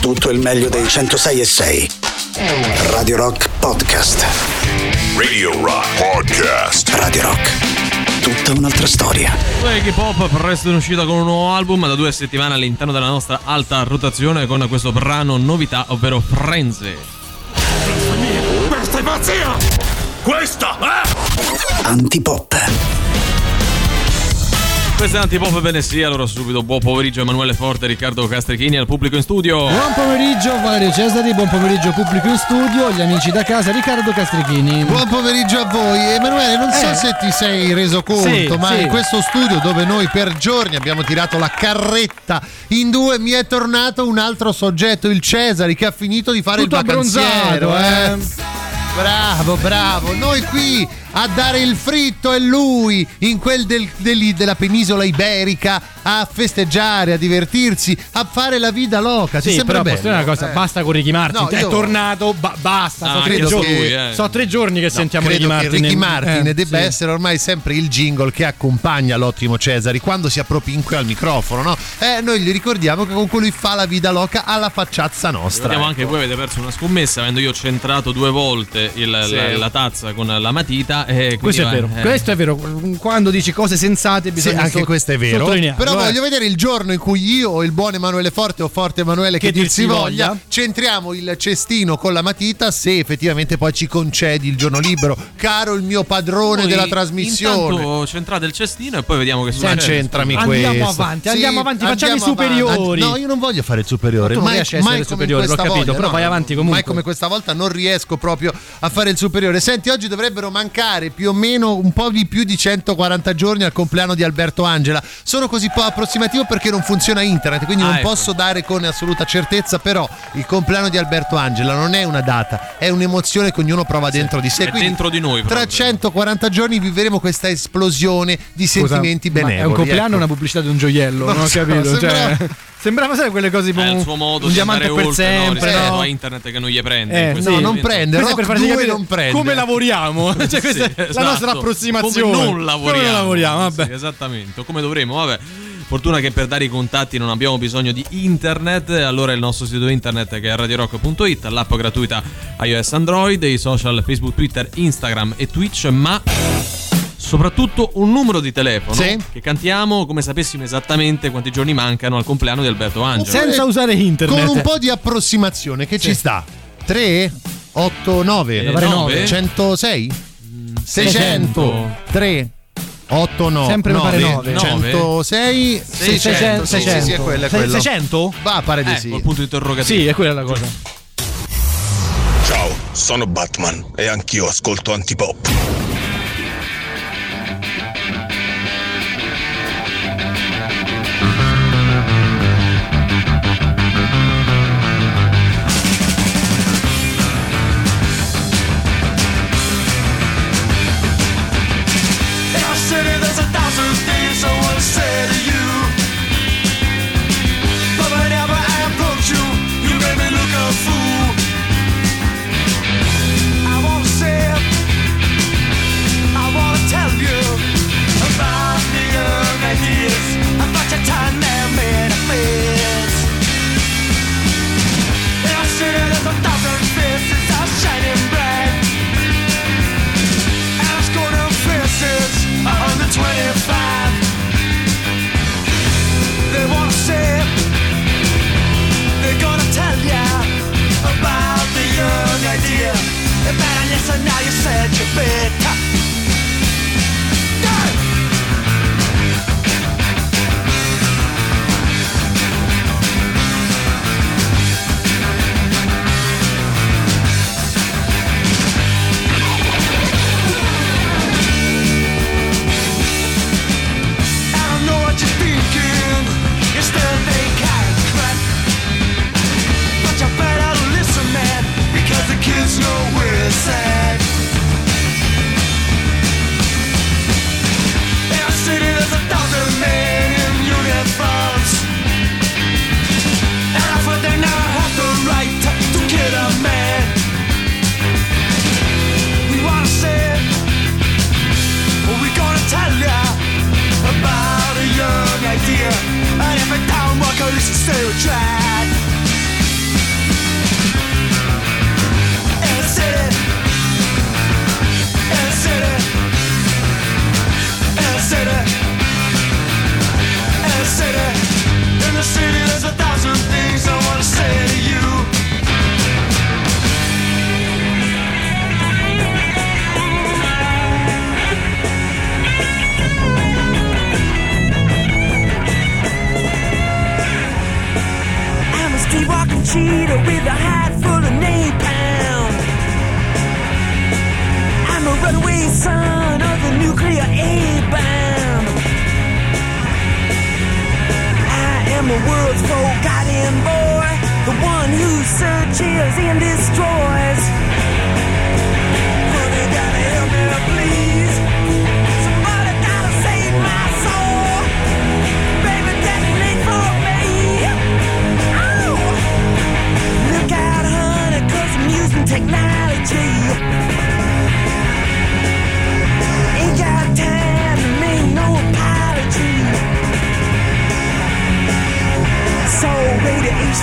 tutto il meglio dei 106 e 6. Radio Rock Podcast. Radio Rock Podcast. Radio Rock. Tutta un'altra storia. Iggy Pop presto in uscita con un nuovo album da due settimane all'interno della nostra alta rotazione con questo brano novità, ovvero Frenzy. Questa è pazzia! Questa, eh? Antipop. Questa è Antipop bene sì, allora subito buon pomeriggio Emanuele Forte, Riccardo Castrichini al pubblico in studio. Buon pomeriggio Valerio Cesari, buon pomeriggio pubblico in studio, gli amici da casa, Riccardo Castrichini. Buon pomeriggio a voi. Emanuele, non so Eh. se ti sei reso conto, Sì, ma sì. in questo studio dove noi per giorni abbiamo tirato la carretta in due, mi è tornato un altro soggetto, il Cesari, che ha finito di fare Tutto il vacanziero. abbronzato, eh. Bravo, bravo. Noi qui a dare il fritto e lui in quel del- degli- della penisola iberica a festeggiare, a divertirsi, a fare la vita loca. Sì, sembra però bello? posso dire una cosa, Eh. basta con Ricky Martin. No, è io- tornato, ba- basta. Ah, sono, tre giorni, che- eh. sono tre giorni che sentiamo Ricky Credo che Martin. Ricky Martin Eh, debba sì. essere ormai sempre il jingle che accompagna l'ottimo Cesari quando si appropinqua al microfono, no? Eh, noi gli ricordiamo che con lui fa la vita loca alla facciazza nostra. Vediamo anche voi avete perso una scommessa avendo io centrato due volte il- Sì. la, la tazza con la matita. E quindi Questo è va- vero, eh, questo è vero. Quando dici cose sensate Sì, bisogna anche so- questo è vero. Però eh. voglio vedere il giorno in cui io o il buon Emanuele Forte o Forte Emanuele che, Che dir si voglia, voglia. centriamo il cestino con la matita se effettivamente poi ci concedi il giorno libero. Caro il mio padrone voi della trasmissione. Intanto centrate il cestino e poi vediamo che succede. centrami Andiamo questo. avanti, andiamo avanti, facciamo i andiamo superiori. No, io non voglio fare il superiore. Ma tu non mai, riesci a essere superiore, l'ho questa capito, volta, però vai avanti comunque. Mai come questa volta non riesco proprio a fare il superiore. Senti, oggi dovrebbero mancare più o meno un po' di più di 140 giorni al compleanno di Alberto Angela. Sono così po' approssimativo perché non funziona internet, quindi Ah, non ecco. posso dare con assoluta certezza, però il compleanno di Alberto Angela non è una data, è un'emozione che ognuno prova dentro di sé. è Quindi dentro di noi Tra proprio. 140 giorni vivremo questa esplosione di Scusa, sentimenti benevoli. È un compleanno ecco. o una pubblicità di un gioiello? Non Non ho so, capito. sembrava- Cioè, sembrava sai quelle cose tipo È il un, suo modo un di diamante per oltre no, sempre. rispetto no? a internet che non gli prende. Eh, no, sì. non prende. Rock per farti 2 capire non prende. come lavoriamo. cioè, questa è la Esatto. nostra approssimazione. Come non lavoriamo. Come lavoriamo, vabbè. Sì, esattamente, come dovremmo, vabbè. Fortuna che per dare i contatti non abbiamo bisogno di internet, allora il nostro sito internet che è radiorock.it, l'app gratuita iOS Android, i social Facebook, Twitter, Instagram e Twitch, ma soprattutto un numero di telefono Sì. che cantiamo come sapessimo esattamente quanti giorni mancano al compleanno di Alberto Angelo. Senza usare internet. Con un po' di approssimazione che ci sta. 3, 8, 9, Eh, nove? 106, 600, 3, 8, 9, Sempre mi pare 9, nove. 106, 600. 600. Sì, sì, sì, è quello, è quello. 600? Va, pare di Eh, sì. col punto interrogativo. Sì, è quella la cosa. Ciao, sono Batman e anch'io ascolto Antipop.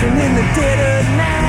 In the dead of night.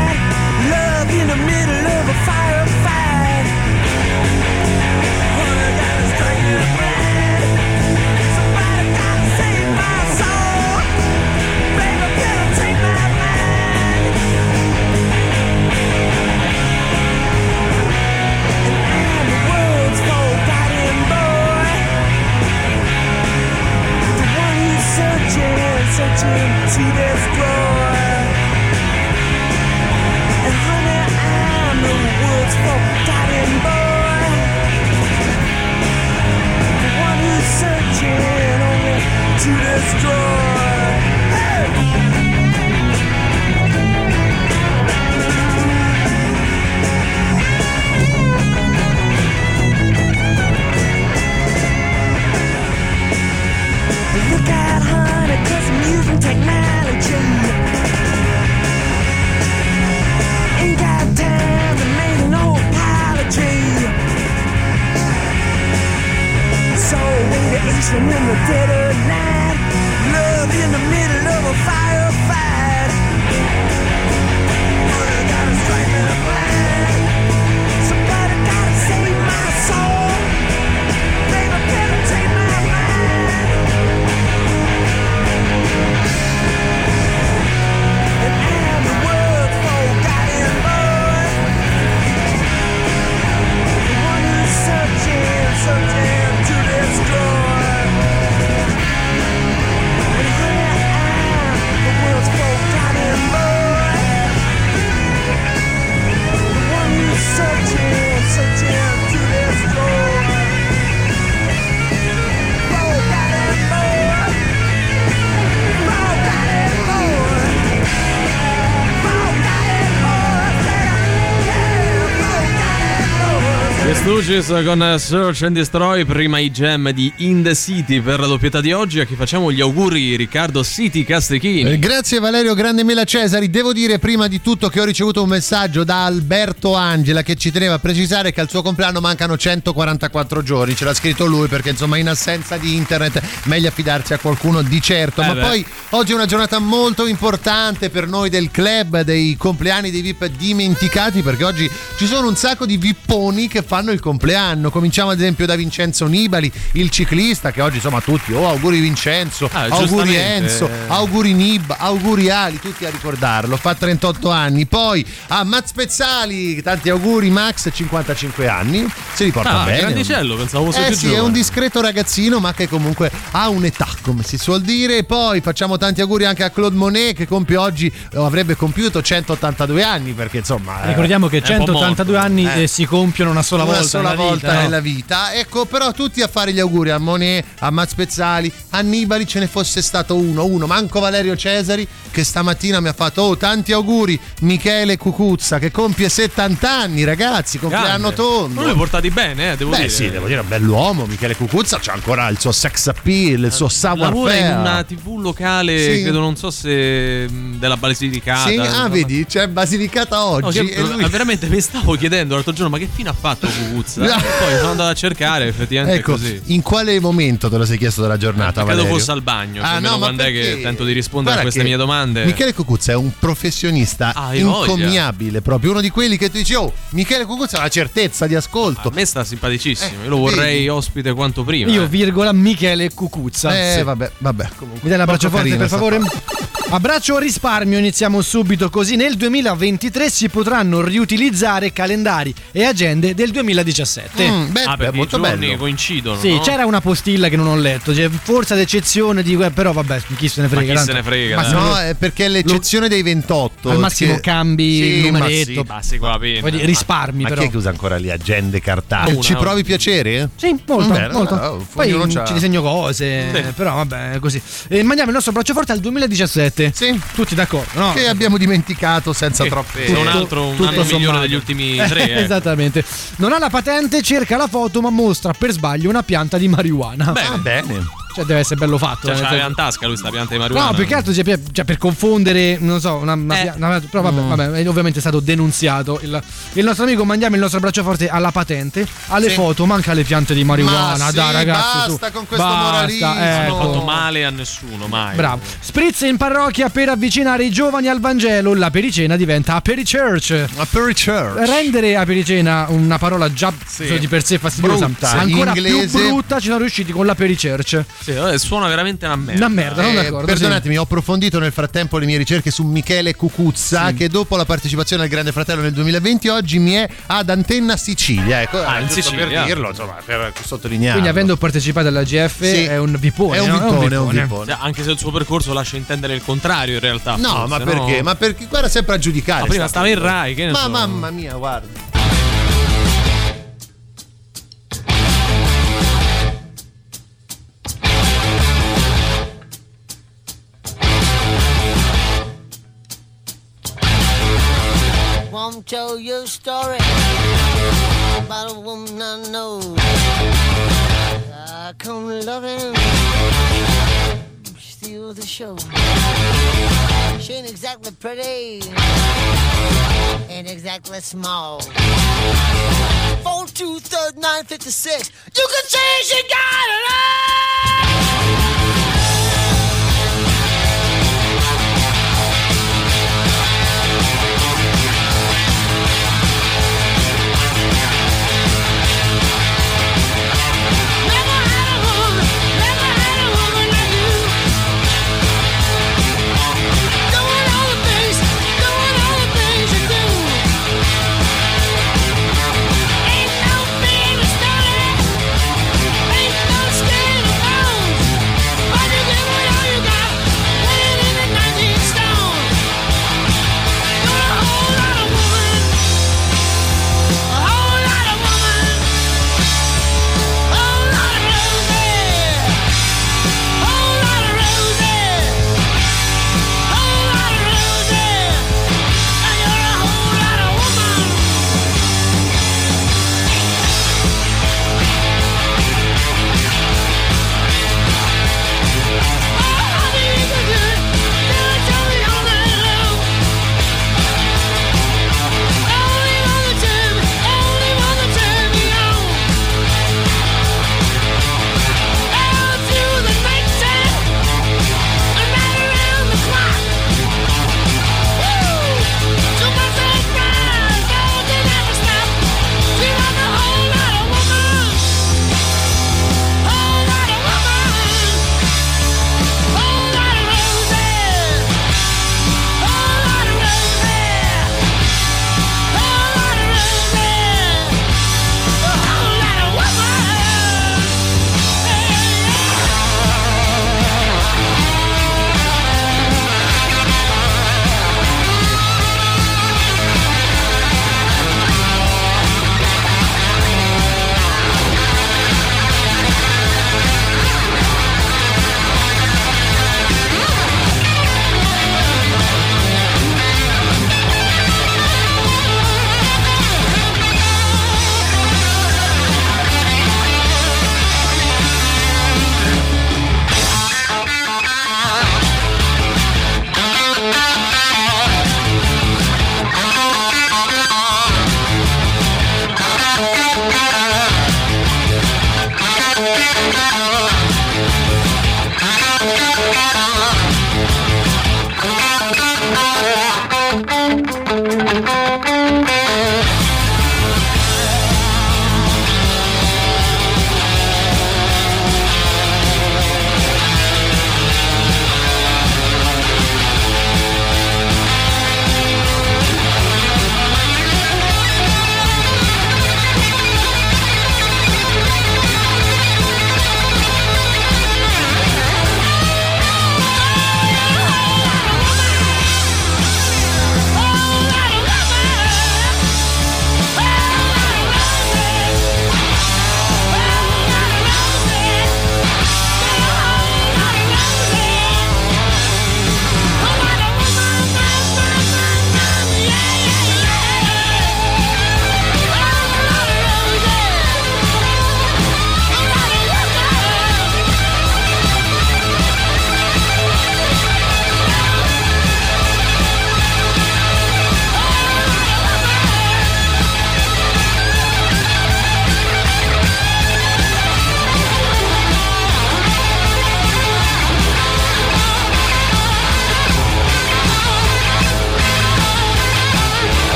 Stooges con Search and Destroy, prima i gem di In the City per la doppietà di oggi. A chi facciamo gli auguri, Riccardo City Castrichini. Eh, Grazie Valerio Grande Mela Cesari. Devo dire prima di tutto che ho ricevuto un messaggio da Alberto Angela che ci teneva a precisare che al suo compleanno mancano 144 giorni. Ce l'ha scritto lui perché insomma in assenza di internet meglio affidarsi a qualcuno di certo. Eh Ma beh. poi oggi è una giornata molto importante per noi del club dei compleanni dei VIP dimenticati perché oggi ci sono un sacco di vipponi che fanno il compleanno. Cominciamo ad esempio da Vincenzo Nibali, il ciclista che oggi insomma tutti, oh auguri Vincenzo, Ah, auguri. Enzo, auguri Nib, auguri Ali, tutti a ricordarlo, fa 38 anni. Poi a Max Pezzali, tanti auguri Max, 55 anni, si riporta Ah, bene. grandicello, pensavo fosse Eh più sì, è giovane. un discreto ragazzino, ma che comunque ha un'età, come si suol dire. Poi facciamo tanti auguri anche a Claude Monet, che compie oggi, o avrebbe compiuto 182 anni, perché insomma. eh, Ricordiamo che un po' 182 morto. anti Eh. eh, si compiono una sola una volta, sola nella volta vita, no? nella vita. Ecco, però tutti a fare gli auguri a Monet, a Maz Pezzali, a Nibali ce ne fosse stato uno, uno, manco Valerio Cesari che stamattina mi ha fatto oh tanti auguri Michele Cucuzza che compie 70 anni, ragazzi, compleanno tondo. Non li portati bene, eh, devo Beh dire. sì, devo dire, un bell'uomo, Michele Cucuzza c'ha ancora il suo sex appeal, il suo savoir Lavora in faire. una tv locale, Sì. credo non so se mh, della Basilicata. Sì, ah, No, vedi, c'è Basilicata No, oggi. che- e lui- veramente mi stavo chiedendo l'altro giorno, ma che fine ha fatto Cucuzza? No. Poi sono andato a cercare, effettivamente Ecco, così. in quale momento te lo sei chiesto della giornata? Credo Valerio? fosse al bagno, Ah, no, ma quando è che tento di rispondere a queste che mie domande. Michele Cucuzza è un professionista Ah, incommiabile, proprio uno di quelli che tu dici, oh, Michele Cucuzza ha la certezza di ascolto. A me sta simpaticissimo, Eh, io lo vorrei vedi? ospite quanto prima. Io, eh. virgola, Michele Cucuzza. Eh, Sì. vabbè, vabbè. Comunque, Mi dai un abbraccio forte, per favore? Abbraccio risparmio, iniziamo subito così nel 2023 si potranno riutilizzare calendari e agende del 2017. Mm, beh, Ah, beh, molto i giorni bello. coincidono. Sì, no? c'era una postilla che non ho letto, cioè, forse ad eccezione di però vabbè, chi se ne Ma frega. chi tanto- se ne frega, Ma se No, no- è perché è l'eccezione dei 28. Al massimo che- cambi Sì, il ma numeretto. sì. Con la penna. Voglio dire, risparmi Ma però. chi è che usa ancora le agende cartacee? Una, Ci una. provi piacere? Sì, molto, Beh, molto. no, Poi ognuno c'ha- ci disegno cose, Sì. però vabbè, così. E mandiamo il nostro braccio forte al 2017. Sì. Tutti d'accordo, no? Che abbiamo dimenticato senza Sì. troppe. Sì, un altro un tutto anno migliore degli ultimi tre. ecco. Esattamente. Non ha la patente, cerca la foto, ma mostra per sbaglio una pianta di marijuana. Beh, Ah, bene. Cioè, deve essere bello fatto. Cioè, c'aveva in tasca lui sta pianta di marijuana. No, più che altro cioè, per, cioè, per confondere, non so, una, una Eh. una- però vabbè, vabbè, è ovviamente è stato denunziato. Il, il nostro amico mandiamo il nostro braccio forte alla patente, alle Sì. foto, manca le piante di marijuana. Ma dai, sì, ragazzi, basta su. con questo Basta, moralismo. Non ha ecco. fatto male a nessuno, mai. Bravo. Spritz in parrocchia per avvicinare i giovani al Vangelo. La pericena diventa aperichurch. Aperture. Rendere apericena una parola già di per sé fastidiosa, Brutta. ancora Inglese. più brutta, ci sono riusciti con la perichurch. Sì, vabbè, suona veramente una merda. Una merda, non Eh, d'accordo. perdonatemi, ho approfondito nel frattempo le mie ricerche su Michele Cucuzza, che dopo la partecipazione al Grande Fratello nel 2020 oggi mi è ad Antenna Sicilia. Ecco, Ah, eh, in giusto Sicilia. per dirlo, insomma, per sottolinearlo. Quindi, avendo partecipato alla GF, Sì. è un vipone. è un no? vipone, è un vipone. Cioè, anche se il suo percorso lascia intendere il contrario, in realtà. No, forse, ma perché? no? Ma perché? Guarda sempre a giudicare. Ma prima sta stava in. Rai, che ne Ma so. mamma mia, guarda. Tell you a story about a woman I know. I come loving, steal the show. She ain't exactly pretty, ain't exactly small. Four two third nine fifty six. You can say she got it all.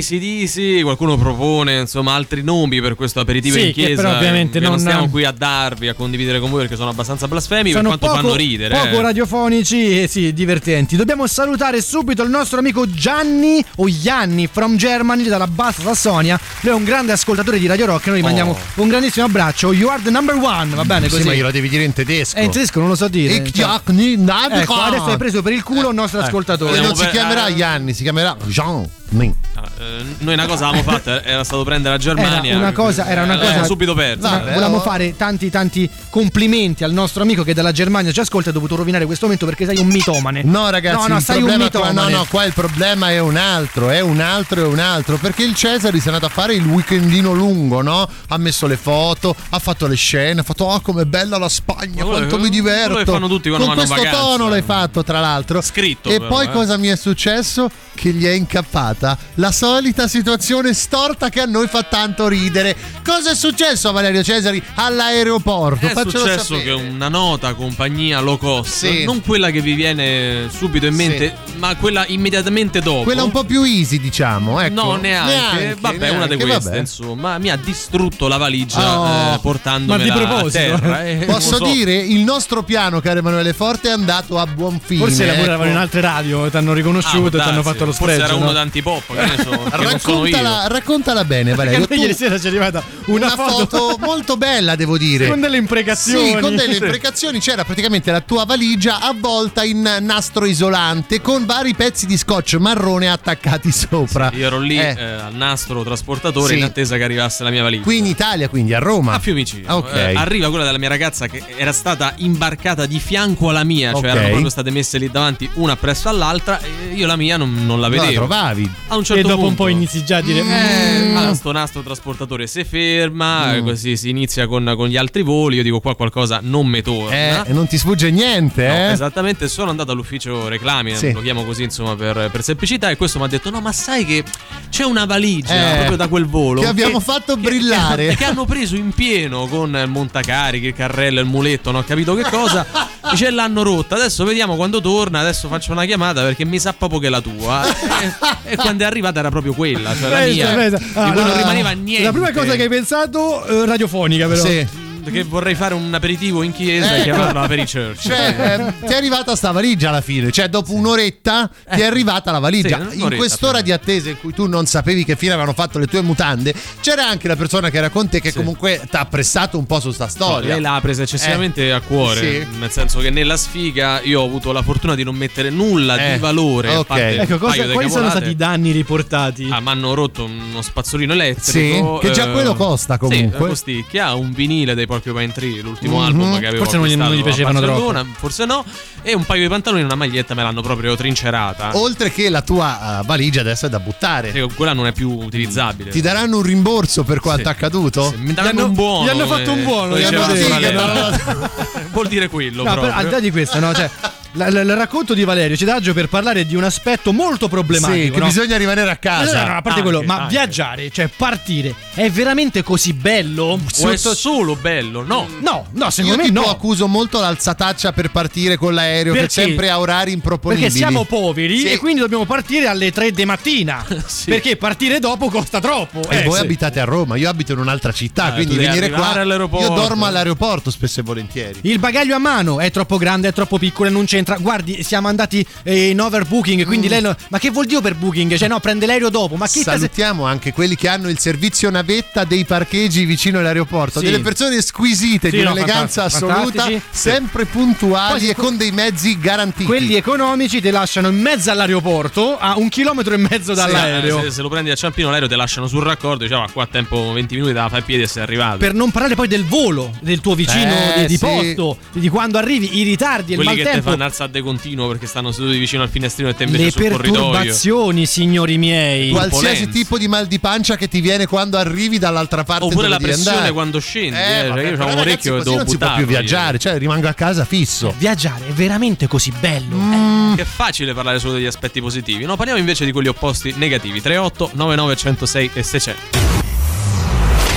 Gli ACDC, qualcuno propone insomma altri nomi per questo aperitivo Sì, in chiesa. però ovviamente che non- stiamo qui a darvi, a condividere con voi perché sono abbastanza blasfemi Sono per quanto poco, fanno ridere. poco eh. radiofonici e sì, divertenti. Dobbiamo salutare subito il nostro amico Gianni o Gianni from Germany dalla Bassa Sassonia. Lui è un grande ascoltatore di Radio Rock e noi gli mandiamo un grandissimo abbraccio. You are the number one, va bene Sì, così? ma glielo devi dire in tedesco. Eh, in tedesco non lo so dire. Ich Cioè, ecco, adesso hai preso per il culo il nostro E ascoltatore. Andiamo non si chiamerà eh. Gianni, si chiamerà Jean. Ni. Allora, eh, noi una cosa avevamo fatta, era stato prendere la Germania. Era una cosa, era una Eh, cosa l'abbiamo subito persa. Vabbè, Volevamo fare tanti tanti complimenti al nostro amico che dalla Germania ci ascolta e ha dovuto rovinare questo momento perché sei un mitomane. No, ragazzi, no, no, il sei un qua, mitomane. no, no, qua il problema è un altro, è un altro, è un altro. Perché il Cesari si è andato a fare il weekendino lungo, no? Ha messo le foto, ha fatto le scene, ha fatto, oh, com'è bella la Spagna, quello- quanto mi quello diverto. che fanno tutti quando Con questo vacanza. tono l'hai fatto, tra l'altro. Scritto, E però, poi eh. cosa mi è successo? Che gli è incappata la solita situazione storta che a noi fa tanto ridere. Cosa è successo a Valerio Cesari all'aeroporto? È Faccelo successo sapere. che una nota compagnia low cost, Sì. non quella che vi viene subito in mente, ma quella immediatamente dopo. Quella un po' più easy, diciamo. Ecco. No, neanche. Vabbè, una di neanche, queste, vabbè. insomma, mi ha distrutto la valigia Oh. eh, portandomela Ma di a proposito? terra. eh, Posso so. dire, il nostro piano, caro Emanuele Forte, è andato a buon fine. Forse lavoravano ecco. in altre radio, ti hanno Ah, riconosciuto e ti hanno fatto lo Forse spregio. era uno no? d'antipop, che so. Raccontala, raccontala bene, Valerio. Perché Tu- ieri sera ci è arrivata una, una foto molto bella, devo dire. con delle imprecazioni. Sì, con delle imprecazioni c'era praticamente la tua valigia avvolta in nastro isolante con vari pezzi di scotch marrone attaccati sopra. Io ero lì Eh, eh, al nastro trasportatore Sì. in attesa che arrivasse la mia valigia. Qui in Italia, quindi a Roma. A Fiumicino. Ah, ok. Eh, arriva quella della mia ragazza che era stata imbarcata di fianco alla mia, cioè Ok. erano proprio state messe lì davanti una presso all'altra e io la mia non, non la Non la vedevo. trovavi. A un e certo dopo un punto po' inizi già a dire Eh, "Mm". allora sto nastro trasportatore si ferma, Mm. eh, così si inizia con, con gli altri voli. Io dico qua qualcosa non mi torna. Eh, e non ti sfugge niente, No, eh? esattamente, sono andato all'ufficio reclami, Sì. lo chiamo così insomma per, per semplicità e questo mi ha detto no ma sai che c'è una valigia Eh, proprio da quel volo che abbiamo fatto brillare." che, che hanno preso in pieno con il montacarichi, il carrello, il muletto, non ho capito che cosa e ce l'hanno rotta, adesso vediamo quando torna, adesso faccio una chiamata perché mi sa proprio che è la tua e, e quando è arrivata era proprio quella, cioè la mia, aspetta. di Ah, cui no, non no. rimaneva niente La prima cosa che hai pensato, eh, radiofonica, però. Sì. Che vorrei fare un aperitivo in chiesa e Ecco. i church Cioè, ehm, ti è arrivata sta valigia alla fine. Cioè, dopo un'oretta ti è arrivata la valigia. Sì, in quest'ora di attesa in cui tu non sapevi che fine avevano fatto le tue mutande, c'era anche la persona che era con te che Sì. comunque ti ha pressato un po' su sta storia. lei l'ha presa eccessivamente Eh, a cuore, sì. nel senso che nella sfiga io ho avuto la fortuna di non mettere nulla Eh, di valore. a ok. parte un Ecco, cosa- quali sono cavolate. stati i danni riportati? Ah, mi hanno rotto uno spazzolino elettrico. Sì, che già quello costa comunque. Sì, costicchia, un vinile dei Porcupine Tree, l'ultimo Mhm. album che avevo Forse non gli- non gli piacevano Barcellona, Forse no. E un paio di pantaloni e una maglietta me l'hanno proprio trincerata. Oltre che la tua eh, valigia adesso è da buttare. Sì, quella non è più utilizzabile. Ti daranno un rimborso per quanto Sì. accaduto? Sì, mi daranno hanno- un buono. gli hanno fatto un buono, lo gli hanno. Vuol dire quello, No, però, al di là di questo, no? Cioè, il racconto di Valerio ci dà agio per parlare di un aspetto molto problematico. Sì, che no? bisogna rimanere a No, casa. no, no, a parte Anche, quello, ma anche. viaggiare, cioè partire, è veramente così bello? O è solo bello? No. No, no, Io secondo me tipo no. accuso molto l'alzataccia per partire con l'aereo che è Perché? sempre a orari improponibili. Perché siamo poveri Sì. e quindi dobbiamo partire alle 3 di mattina. Sì. Perché partire dopo costa troppo. E Eh, voi sì. abitate a Roma, io abito in un'altra città, Ah, quindi venire qua. Io dormo all'aeroporto spesso e volentieri. Il bagaglio a mano è troppo grande, è troppo piccolo e non c'entra. Guardi, siamo andati eh, in overbooking, quindi Mm. lei no- Ma che vuol dire overbooking? Cioè, no, prende l'aereo dopo. Ma chi te se- Salutiamo anche quelli che hanno il servizio navetta dei parcheggi vicino all'aeroporto. Sì. Delle persone squisite, Sì, di no, un'eleganza assoluta, fantastici. sempre puntuali Poi e con dei mezzi garantiti. Quelli economici ti lasciano in mezzo all'aeroporto a un chilometro e mezzo dall'aereo. Eh, Se, se lo prendi a Ciampino l'aereo te lasciano sul raccordo, diciamo qua a tempo 20 minuti da fare piedi e sei arrivato. Per non parlare poi del volo del tuo vicino Eh, di, di sì. posto, di quando arrivi, i ritardi, il che ti maltempo. Alzare de continuo perché stanno seduti vicino al finestrino e te invece Le sul corridoio. perturbazioni, signori miei. Qualsiasi tipo di mal di pancia che ti viene quando arrivi dall'altra parte Oppure dove la pressione andare. quando scendi. Eh, eh, cioè vabbè, io ho un orecchio e devo non si può più io. viaggiare, cioè rimango a casa fisso. Viaggiare è veramente così bello. Mm. Che è facile parlare solo degli aspetti positivi. No, parliamo invece di quelli opposti negativi. 38 99 106 e 600.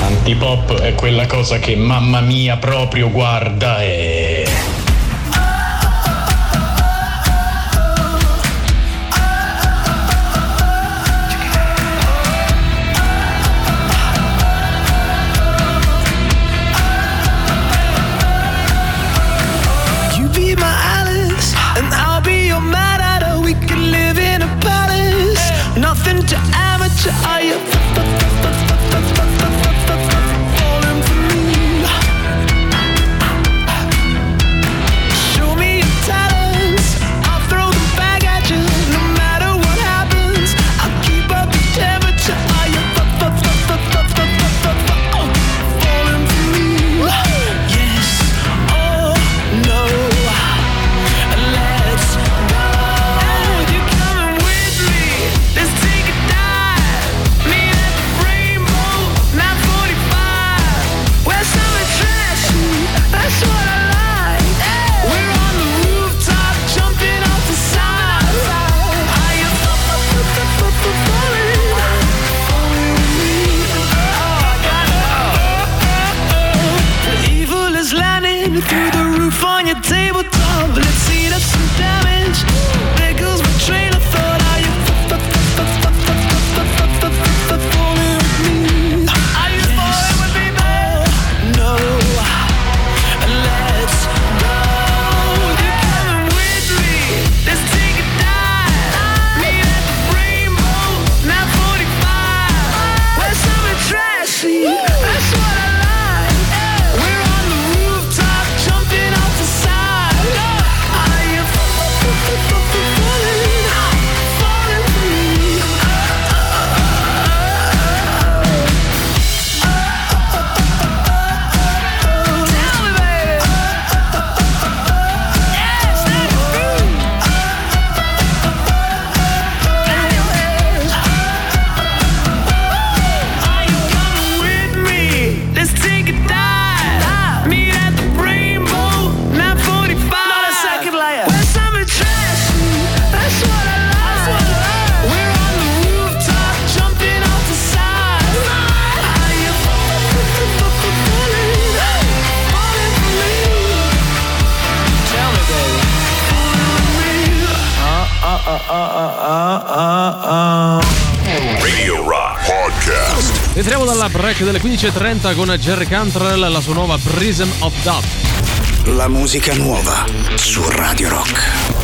Antipop è quella cosa che mamma mia proprio guarda e... I la break delle 15.30 con Jerry Cantrell e la sua nuova Prism of Doubt. La musica nuova su Radio Rock.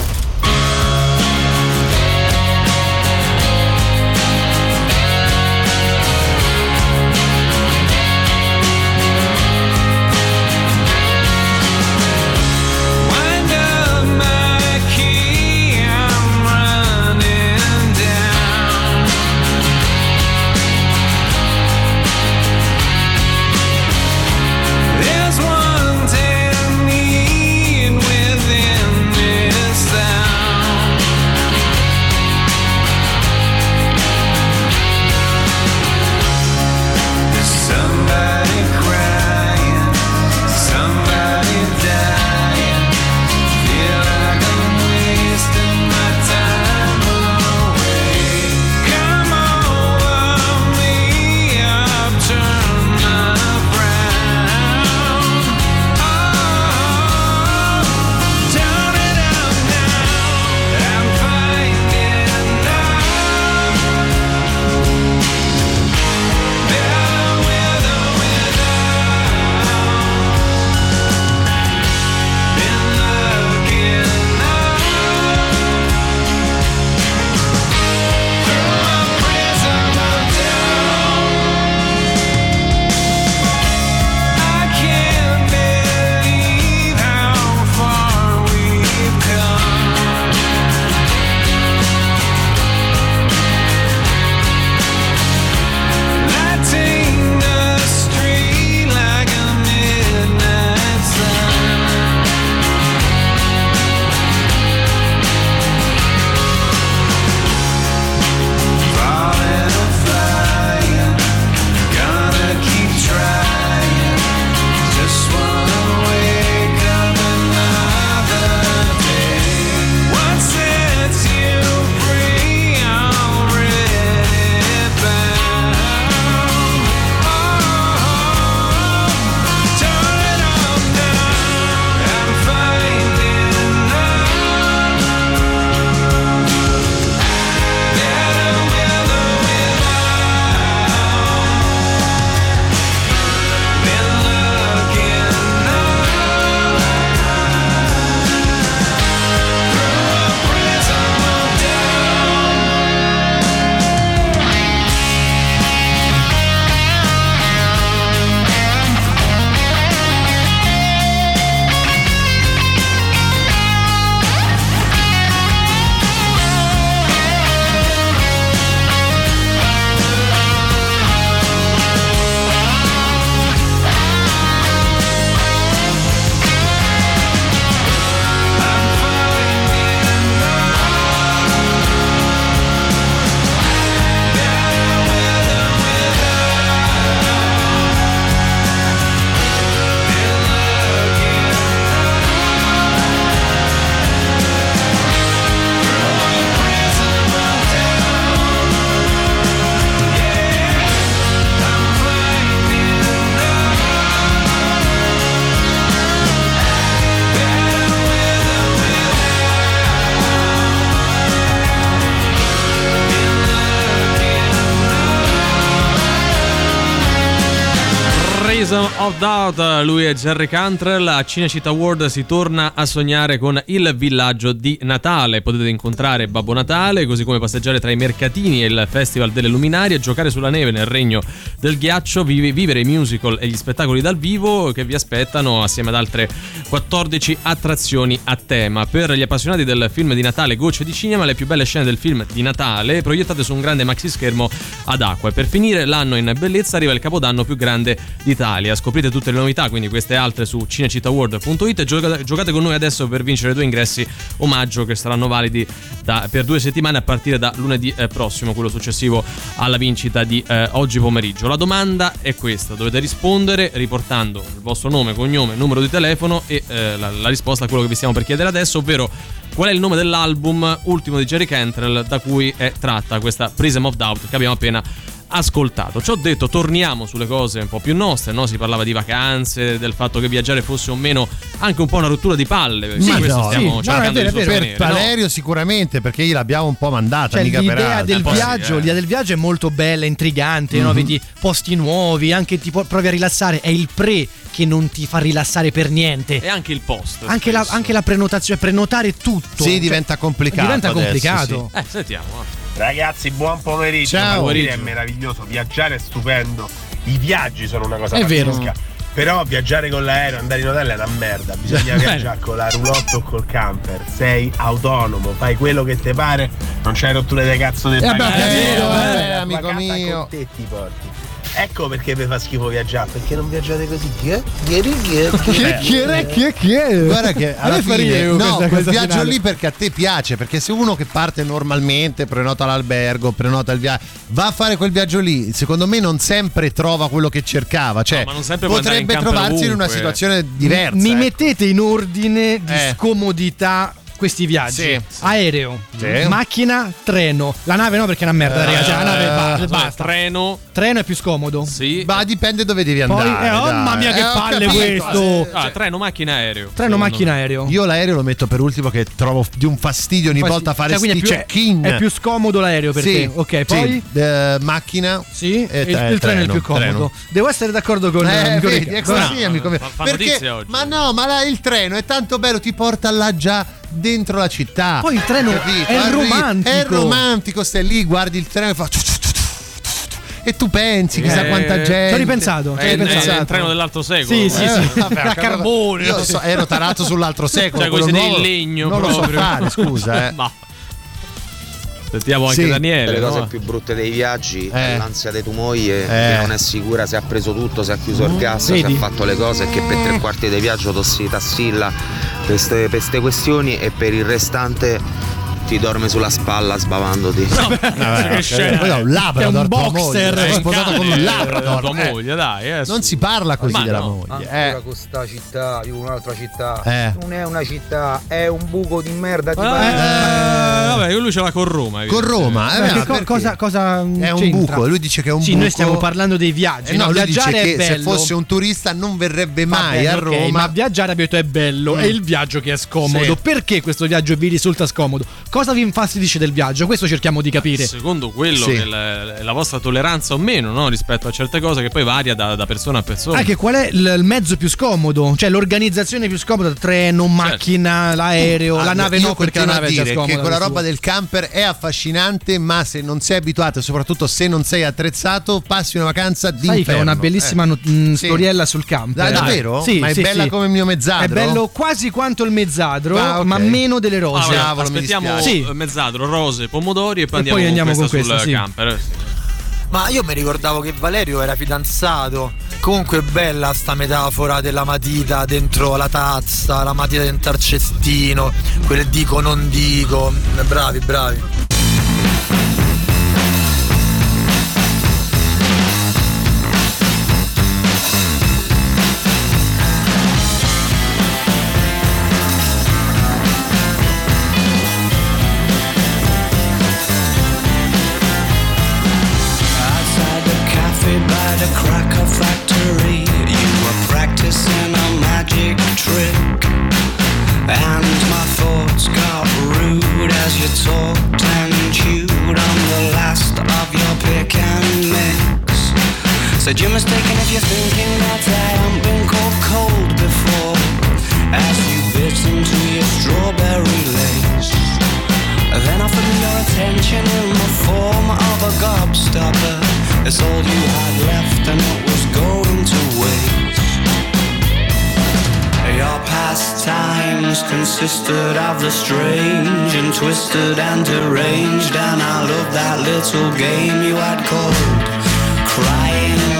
Of Doubt, lui è Jerry Cantrell, a Cinecittà World si torna a sognare con il villaggio di Natale, potete incontrare Babbo Natale, così come passeggiare tra i mercatini e il Festival delle Luminarie, giocare sulla neve nel regno del ghiaccio, vive- vivere i musical e gli spettacoli dal vivo che vi aspettano assieme ad altre 14 attrazioni a tema. Per gli appassionati del film di Natale Gocce di Cinema, le più belle scene del film di Natale proiettate su un grande maxi schermo ad acqua e per finire l'anno in bellezza arriva il capodanno più grande d'Italia. Scoprite tutte le novità, quindi queste altre su cinecittàworld.it e giocate, giocate con noi adesso per vincere due ingressi omaggio che saranno validi da- per due settimane a partire da lunedì eh, prossimo, quello successivo alla vincita di eh, oggi pomeriggio. La domanda è questa, dovete rispondere riportando il vostro nome, cognome, numero di telefono e eh, la, la risposta a quello che vi stiamo per chiedere adesso, ovvero qual è il nome dell'album ultimo di Jerry Cantrell da cui è tratta questa Prism of Doubt che abbiamo appena ascoltato. Ci ho detto, torniamo sulle cose un po' più nostre, no? Si parlava di vacanze, del fatto che viaggiare fosse o meno anche un po' una rottura di palle. perché Ma questo no, stiamo sì, cercando no, è vero, di vero. Per sostenere, no? Valerio sicuramente, perché io l'abbiamo un po' mandata, Cioè, mica per l'idea del poi sì, viaggio, eh. l'idea del viaggio è molto bella, intrigante, Mhm. no? vedi posti nuovi, anche ti provi a rilassare, è il pre che non ti fa rilassare per niente. E anche il post. Anche la, anche la prenotazione, prenotare tutto. Sì, Cioè, diventa complicato. Diventa adesso, complicato. Eh, sentiamo. Eh. Ragazzi, buon pomeriggio. Ciao. Dire, È Pomeriggio. meraviglioso. Viaggiare è stupendo. I viaggi sono una cosa È vero. pazzesca. Però viaggiare con l'aereo, andare in hotel è una merda. Bisogna viaggiare con la roulotte o col camper. Sei autonomo, fai quello che ti pare, non c'hai rotture del cazzo del Eh, beh, è vero, eh, a amico mio. Con te ti porti. Ecco perché vi fa schifo viaggiare, perché non viaggiate così. Chi Chi Chi Chi è? Chi è? Chi è? Chi è? Guarda che alla fine no, questa- quel questa viaggio finale. lì perché a te piace, perché se uno che parte normalmente prenota l'albergo, prenota il viaggio, va a fare quel viaggio lì, secondo me non sempre trova quello che cercava, cioè No, in potrebbe trovarsi in una ovunque. situazione diversa. Mi ecco. mettete in ordine di Eh. scomodità questi viaggi. Sì. Aereo, Sì. macchina, treno. La nave no perché è una merda, raga. Cioè, la nave ba- Insomma, basta. Treno, Treno è più scomodo. sì. Ma dipende dove devi Poi, andare. eh, oh, mamma mia, che Eh, ho palle capito. questo. Ah, treno, macchina, aereo. Treno, macchina, aereo. Io l'aereo lo metto per ultimo che trovo di un fastidio ogni Poi volta fare Cioè, quindi sti è più, check-in. È più scomodo l'aereo per Sì, te. Ok, sì. poi. Eh, macchina. Sì, e il, tre- il treno è il più comodo. treno. Devo essere d'accordo con Eh, amico vedi, è così, No, amico mio. fa- fa Perché, ma no, ma la- il treno è tanto bello, ti porta là già dentro la città. Poi il treno Capito? è Arrivi- romantico. È romantico, stai lì, guardi il treno e fa. E tu pensi, chissà Eh, quanta gente. ci ho ripensato, ci ho È, il- ripensato. è il treno dell'altro secolo. Sì, sì, Eh, sì. vabbè, Da carbone. Io so- ero tarato sull'altro secolo. Cioè, quello sedili in nuovo legno Non lo so proprio. fare, scusa. Eh. Ma. Sentiamo anche Sì. Daniele. Le cose no? più brutte dei viaggi Eh. è l'ansia di tua moglie Eh. che non è sicura se ha preso tutto, se ha chiuso il gas, se vedi? ha fatto le cose e che per tre quarti del viaggio tossi tassilla per queste questioni e per il restante ti dorme sulla spalla sbavandoti. che scena. Poi no, un È Labrador, un tua boxer, è È un sposato con un Labrador. tua eh. moglie, dai. eh, Non si parla così Ma della no. moglie. Ancora Eh. questa città, di un'altra città. Eh. Non è una città, è un buco di merda. Ti Eh, vabbè, lui ce l'ha con Roma. Con Roma, eh, ma co- cosa, cosa È un c'entra? buco, lui dice che è un Sì, buco. noi stiamo parlando dei viaggi. Eh no, no, lui dice viaggiare che è se bello. fosse un turista non verrebbe mai bene, a ok, Roma. ma viaggiare abbiamo detto è bello, Mm. è il viaggio che è scomodo. Sì. Perché questo viaggio vi risulta scomodo? Cosa vi infastidisce del viaggio? Questo cerchiamo di capire. Secondo quello Sì. che la, la vostra tolleranza o meno no, rispetto a certe cose che poi varia da, da persona a persona. Anche qual è il il mezzo più scomodo? Cioè l'organizzazione più scomoda, treno, macchina, l'aereo, la Allora, nave no perché la nave è già scomoda. che quella roba del camper è affascinante, ma se non sei abituato e soprattutto se non sei attrezzato, passi una vacanza di Sai che ho una bellissima not- mh, Sì. storiella sul camper. Dai, davvero? Sì, Ma è sì, bella sì. come il mio mezzadro? È bello quasi quanto il mezzadro, Ah, ok. ma meno delle Ah, rose. vabbè, Cavolo, mi aspettiamo dispiace. eh, mezzadro, rose, pomodori e poi E andiamo, poi andiamo con con questa sul questa, sì. camper. Ma io mi ricordavo che Valerio era fidanzato. Comunque è bella sta metafora della matita dentro la tazza, la matita dentro al cestino, quel dico non dico. Bravi, bravi. chewed on the last of your pick and mix. Said you're mistaken if you're thinking that I haven't been called cold before. As you bit into your strawberry lace, then offered me your attention in the form of a gobstopper. It's all you had left, and it was going to your pastimes consisted of the strange and twisted and deranged, and I loved that little game you had called crying.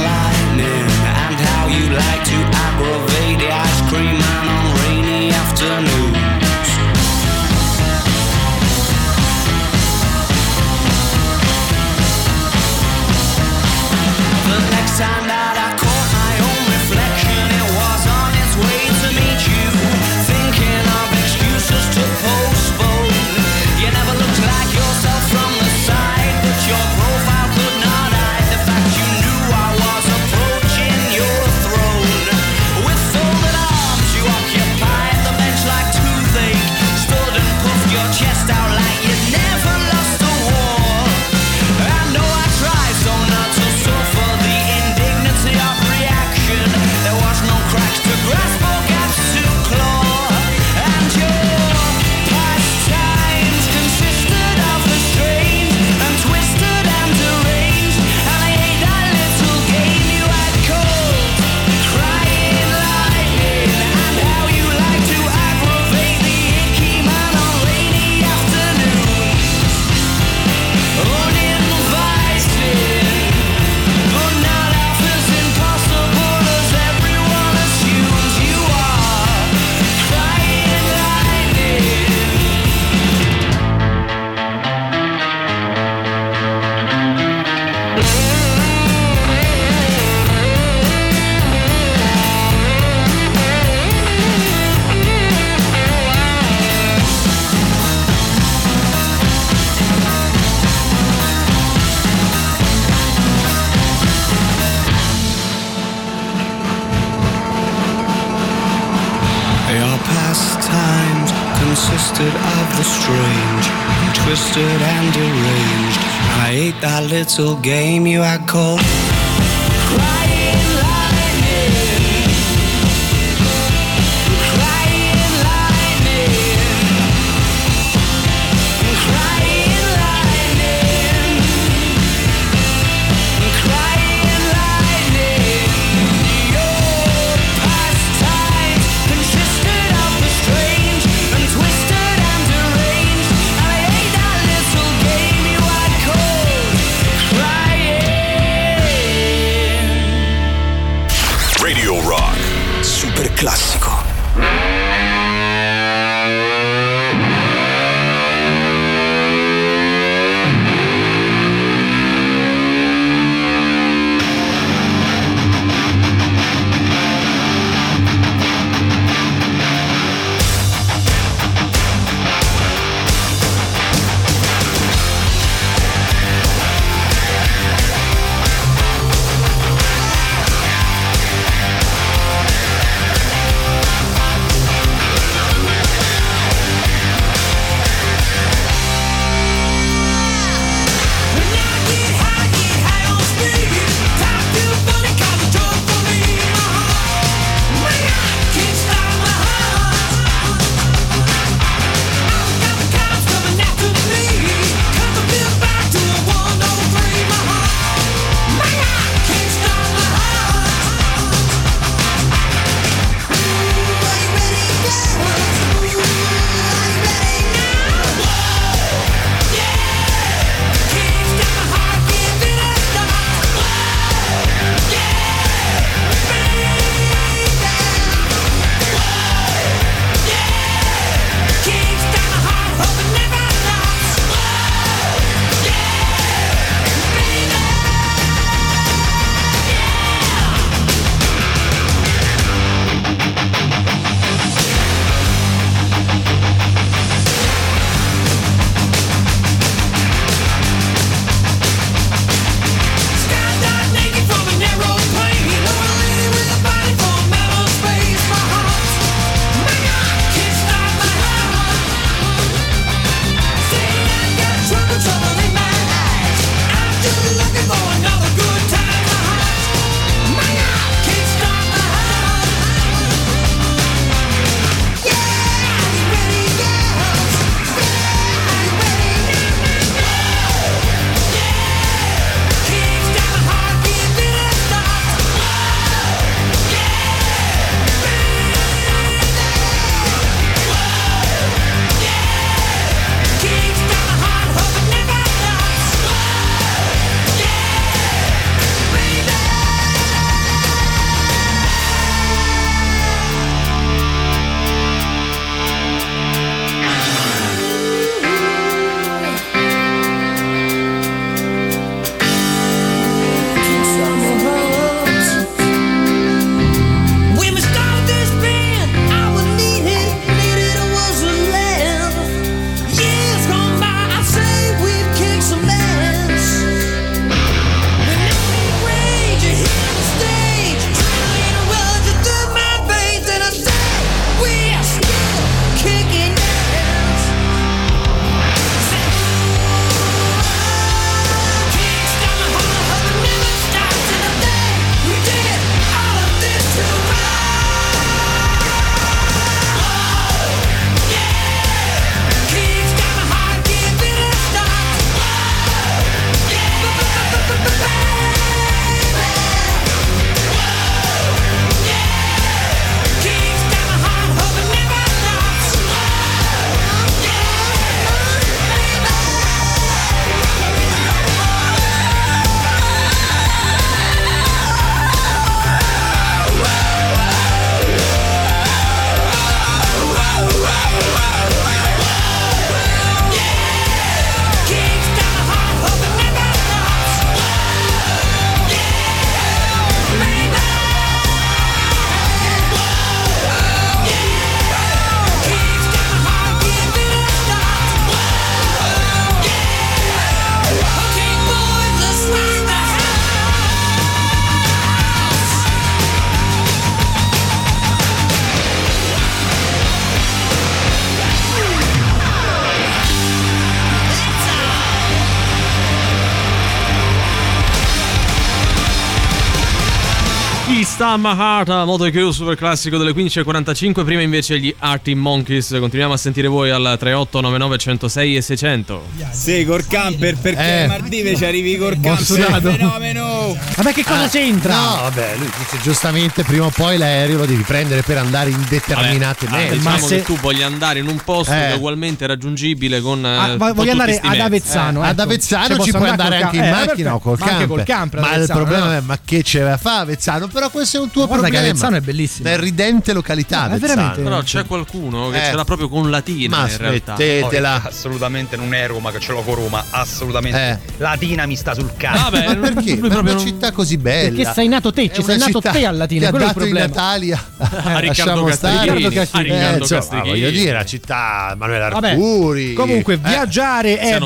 Mahata, moto e crew super classico delle 15.45, prima invece gli Arctic Monkeys, continuiamo a sentire voi al 3899 106 e 600. Sì, col camper perché Eh. a Maldive ci arrivi col camper. Fenomeno! Vabbè, che cosa Ah, c'entra? No, vabbè, lui dice giustamente prima o poi l'aereo lo devi prendere per andare in determinate Vabbè, mete. diciamo Ma se- che tu voglia andare in un posto Eh. ugualmente raggiungibile con eh, Ah, con voglio tutti andare ad. Avezzano. Ad ecco. Avezzano Cioè, ci puoi andare anche in eh, macchina o col ma anche camper. col camper. ad Ma il problema è ma che ce la fa Avezzano? Però questo è un tuo Ma guarda che problema. Avezzano è bellissimo. È ridente località No, è veramente- Però c'è qualcuno che Eh. ce l'ha proprio con Latina Ma in realtà. smettetela. Assolutamente non è Roma che ce l'ho con Roma, assolutamente. Eh. Latina mi sta sul cazzo. Vabbè, Ma perché? Ma è proprio una non- città così bella. Perché sei nato te, È ci sei una nato te a Latina, quello è il dato in problema. Natalia. A Riccardo Lasciamo Castrichini. stare. A Riccardo Eh, insomma, Castrichini. voglio dire, la città Manuela Arcuri. comunque Eh, viaggiare è.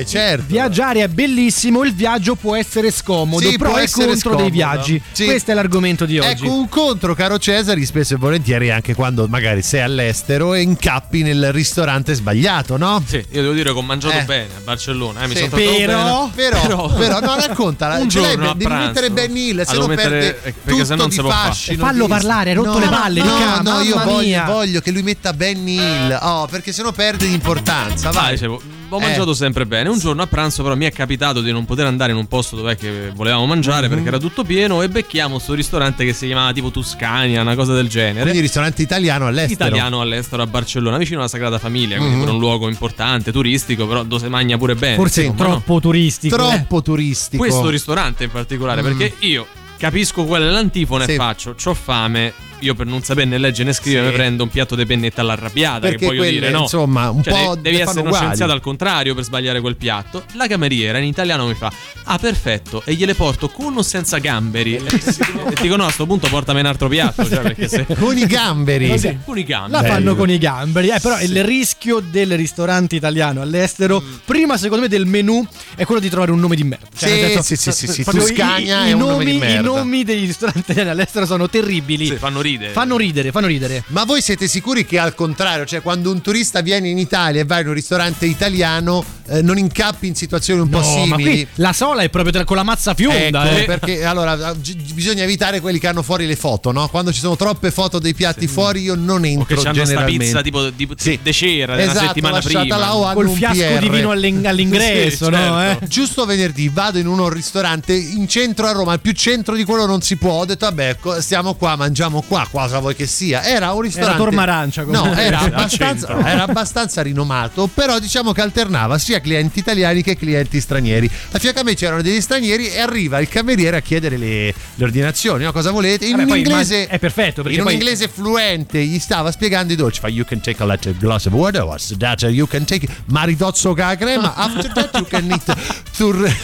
Eh, certo. Viaggiare è bellissimo, il viaggio può essere scomodo, e essere contro scomodo. dei viaggi. Sì. Questo è l'argomento di oggi. Ecco un contro, caro Cesari, spesso e volentieri anche quando magari sei all'estero e incappi nel ristorante sbagliato, no? Sì, io devo dire che ho mangiato Eh. bene a Barcellona, eh, mi Sì, sono però- bene. Però, però, no, raccontala. Un ce l'hai, giorno a devi pranzo. mettere Ben Hill, se no mettere- perde eh, perché tutto se no non può fare. fascino. Fallo di- parlare, hai rotto No, le palle, No, Ricca, no, io voglio, voglio che lui metta Ben Hill. Oh, perché sennò perde di importanza. Ah, Vai. Ho Eh. mangiato sempre bene. Un giorno a pranzo, però, mi è capitato di non poter andare in un posto dove che volevamo mangiare Mhm. perché era tutto pieno. E becchiamo sto ristorante che si chiamava tipo Tuscania, una cosa del genere. Quindi ristorante italiano all'estero. Italiano all'estero a Barcellona, vicino alla Sagrada Famiglia, quindi Mhm. pure un luogo importante, turistico, però dove si mangia pure bene. Forse insomma, no? troppo turistico. Troppo turistico. Questo ristorante in particolare, Mm. perché io capisco qual è l'antifona Sì. e faccio, ho fame. Io per non sapere né leggere né scrivere Sì. mi prendo un piatto di pennetta all'arrabbiata. Perché che voglio quelle, dire, no. insomma, un Cioè, po' devi, devi essere uno uguali. scienziato al contrario per sbagliare quel piatto. La cameriera in italiano mi fa: Ah, perfetto, e gliele porto con o senza gamberi? e dico: No, a sto punto portami un altro piatto. Cioè, se. Con i gamberi. Sì, con i gamberi. La fanno con i gamberi, eh, però il rischio del ristorante italiano all'estero, Mm. prima secondo me del menù, è quello di trovare un nome di merda. Cioè, Sì, senso, sì, sì, sì, sì, Tuscania i, è i un nome nomi, di merda. I nomi dei ristoranti italiani all'estero sono terribili. Sì, fanno ridere. Fanno ridere, fanno ridere. Ma voi siete sicuri che al contrario, cioè quando un turista viene in Italia e va in un ristorante italiano, eh, non incappi in situazioni un po' No, ma simili? qui la sola è proprio tra- con la mazza fionda. Ecco, eh. perché allora gi- bisogna evitare quelli che hanno fuori le foto, no? Quando ci sono troppe foto dei piatti fuori, io non entro c'hanno sta generalmente. pizza tipo di, Sì. de cera della Esatto, settimana lasciata prima. là o Col un fiasco PR. di vino all'ing- all'ingresso, Sì, no? certo. Eh? Giusto venerdì vado in uno ristorante in centro a Roma, il più centro di quello non si può. Ho detto, vabbè, co- stiamo qua, mangiamo qua, cosa vuoi che sia. Era un ristorante. Tormarancia, come- No, era abbastanza, era abbastanza rinomato, però diciamo che alternava sia clienti italiani che clienti stranieri. A fianco a me c'erano degli stranieri e arriva il cameriere a chiedere le, le ordinazioni, no? cosa volete? In Vabbè, un inglese è perfetto, perché in un inglese fluente gli stava spiegando i dolci. Fa you can take a little glass of water, what's that? You can take maritozzo con la crema, after that you can eat tur...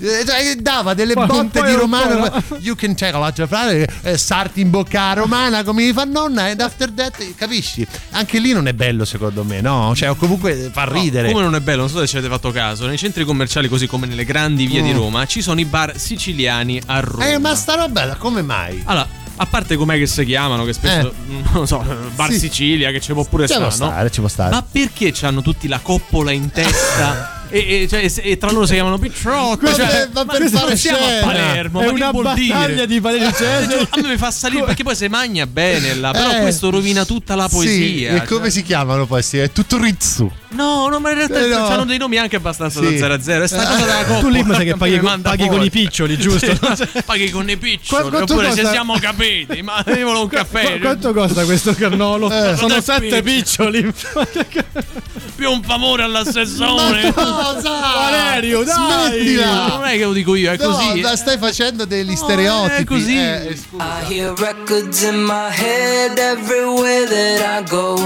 Eh, cioè, dava delle Poi botte di romano. no? You can take a little frate, eh, sarti in bocca romana come mi fa nonna and after that, capisci? Anche lì non è bello secondo me, no? Cioè, o comunque fa No, ridere. come non è bello, so se ci avete fatto caso, nei centri commerciali così come nelle grandi vie di Mm. Roma ci sono i bar siciliani a Roma. Eh, ma sta roba come mai? Allora, a parte com'è che si chiamano, che spesso, non lo so, Bar Sì. Sicilia, che ci può pure stare, no? ci può stare. Ma perché hanno tutti la coppola in testa? e, e- cioè, e- tra loro si chiamano Picciocco. Ma Cioè, ma per fare siamo a. Palermo. È ma una battaglia di Valerio Cesare. A me fa salire perché poi si magna bene là, però Eh, questo rovina tutta la poesia. Sì, e cioè. come si chiamano poi? Sì, è tutto Rizzu. No, no, ma in realtà Eh, no. hanno dei nomi anche abbastanza Sì. da 0 a 0. È sta Eh, cosa della coppola. tu lì mi sa che paghi con- paghi con i piccioli, giusto? Sì, paghi con i piccioli. Qu- Oppure se costa- siamo capiti, ma volevo un caffè. Qu- quanto costa questo carnolo? Eh. Sono sette piccioli. Più un favore all'assessore. Cosa? Valerio, dai! Smettila! Non è che lo dico io, è No, così. da- stai facendo degli No, stereotipi. è così. Eh. I hear records in my head everywhere that I go.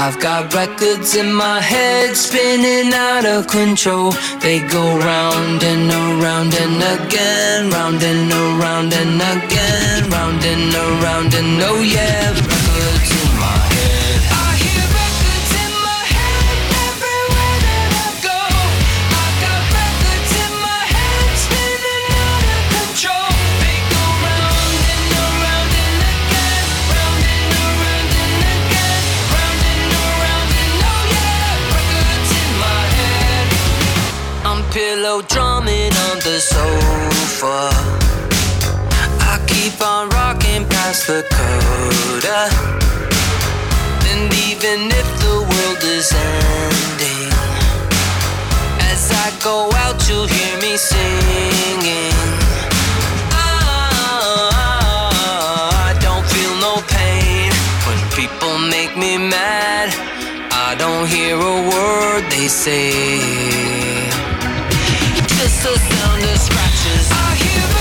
I've got records in my head spinning out of control. They go round and around and again, round and around and again, round and around and oh yeah, I'm pillow drumming on the sofa. I Keep on rocking past the coda. And even if the world is ending, as I go out, you'll hear me singing. Ah, I don't feel no pain when people make me mad. I don't hear a word they say. Just the sound of scratches. I hear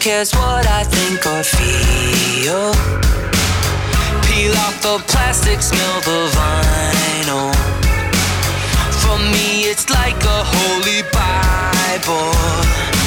cares what I think or feel. Peel off the plastic, smell the vinyl. For me, it's like a holy Bible.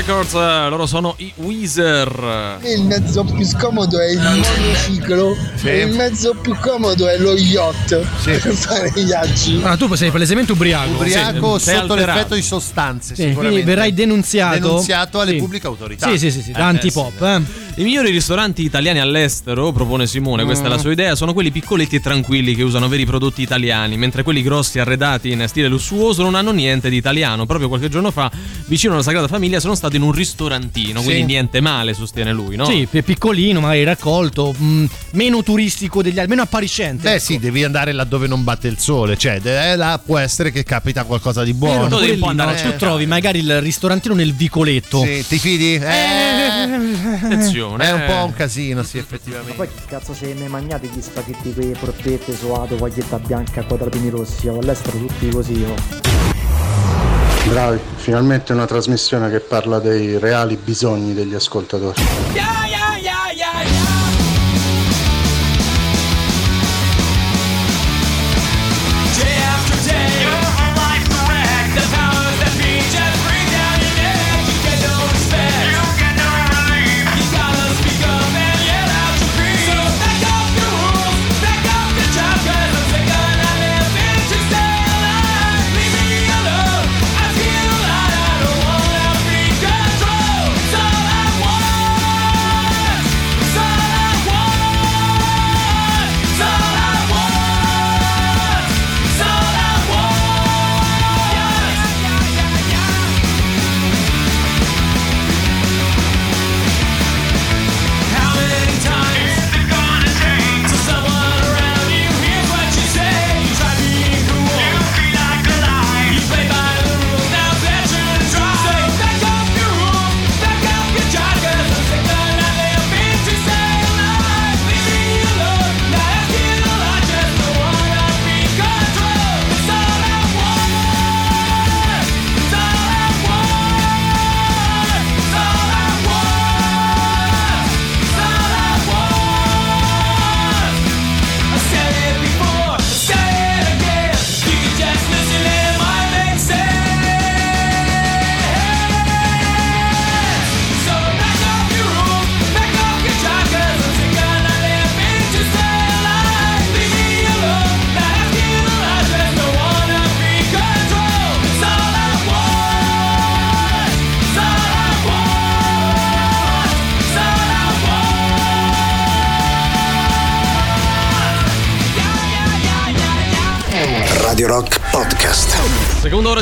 Records, loro sono i Weezer. Il mezzo più scomodo è il monociclo e il mezzo più comodo è lo yacht per fare i viaggi. Ah, tu sei palesemente ubriaco. Ubriaco Sì, sotto l'effetto di sostanze, Sì, sicuramente. quindi verrai denunziato. Denunziato alle Sì. pubbliche autorità. Sì, sì, sì, sì, da Eh, antipop. eh. I migliori ristoranti italiani all'estero, propone Simone, questa è la Mm. sua idea, sono quelli piccoletti e tranquilli che usano veri prodotti italiani, mentre quelli grossi arredati in stile lussuoso non hanno niente di italiano. Proprio qualche giorno fa, vicino alla Sagrada Famiglia, sono stato in un ristorantino, Sì. quindi niente male, sostiene lui, no? Sì, pi- piccolino, magari raccolto, mh, meno turistico degli altri, meno appariscente. Beh sì, devi andare laddove non batte il sole, cioè eh, là può essere che capita qualcosa di buono. Però pure lì, no, tu trovi magari il ristorantino nel vicoletto. Sì, ti fidi? Eh, Attenzione. È un po' eh. un casino, sì, Ma effettivamente. poi che cazzo se ne mangiate gli spaghetti quei porpette suato, paglietta bianca, quadratini rossi, all'estero tutti così, oh. Bravi, finalmente una trasmissione che parla dei reali bisogni degli ascoltatori. Day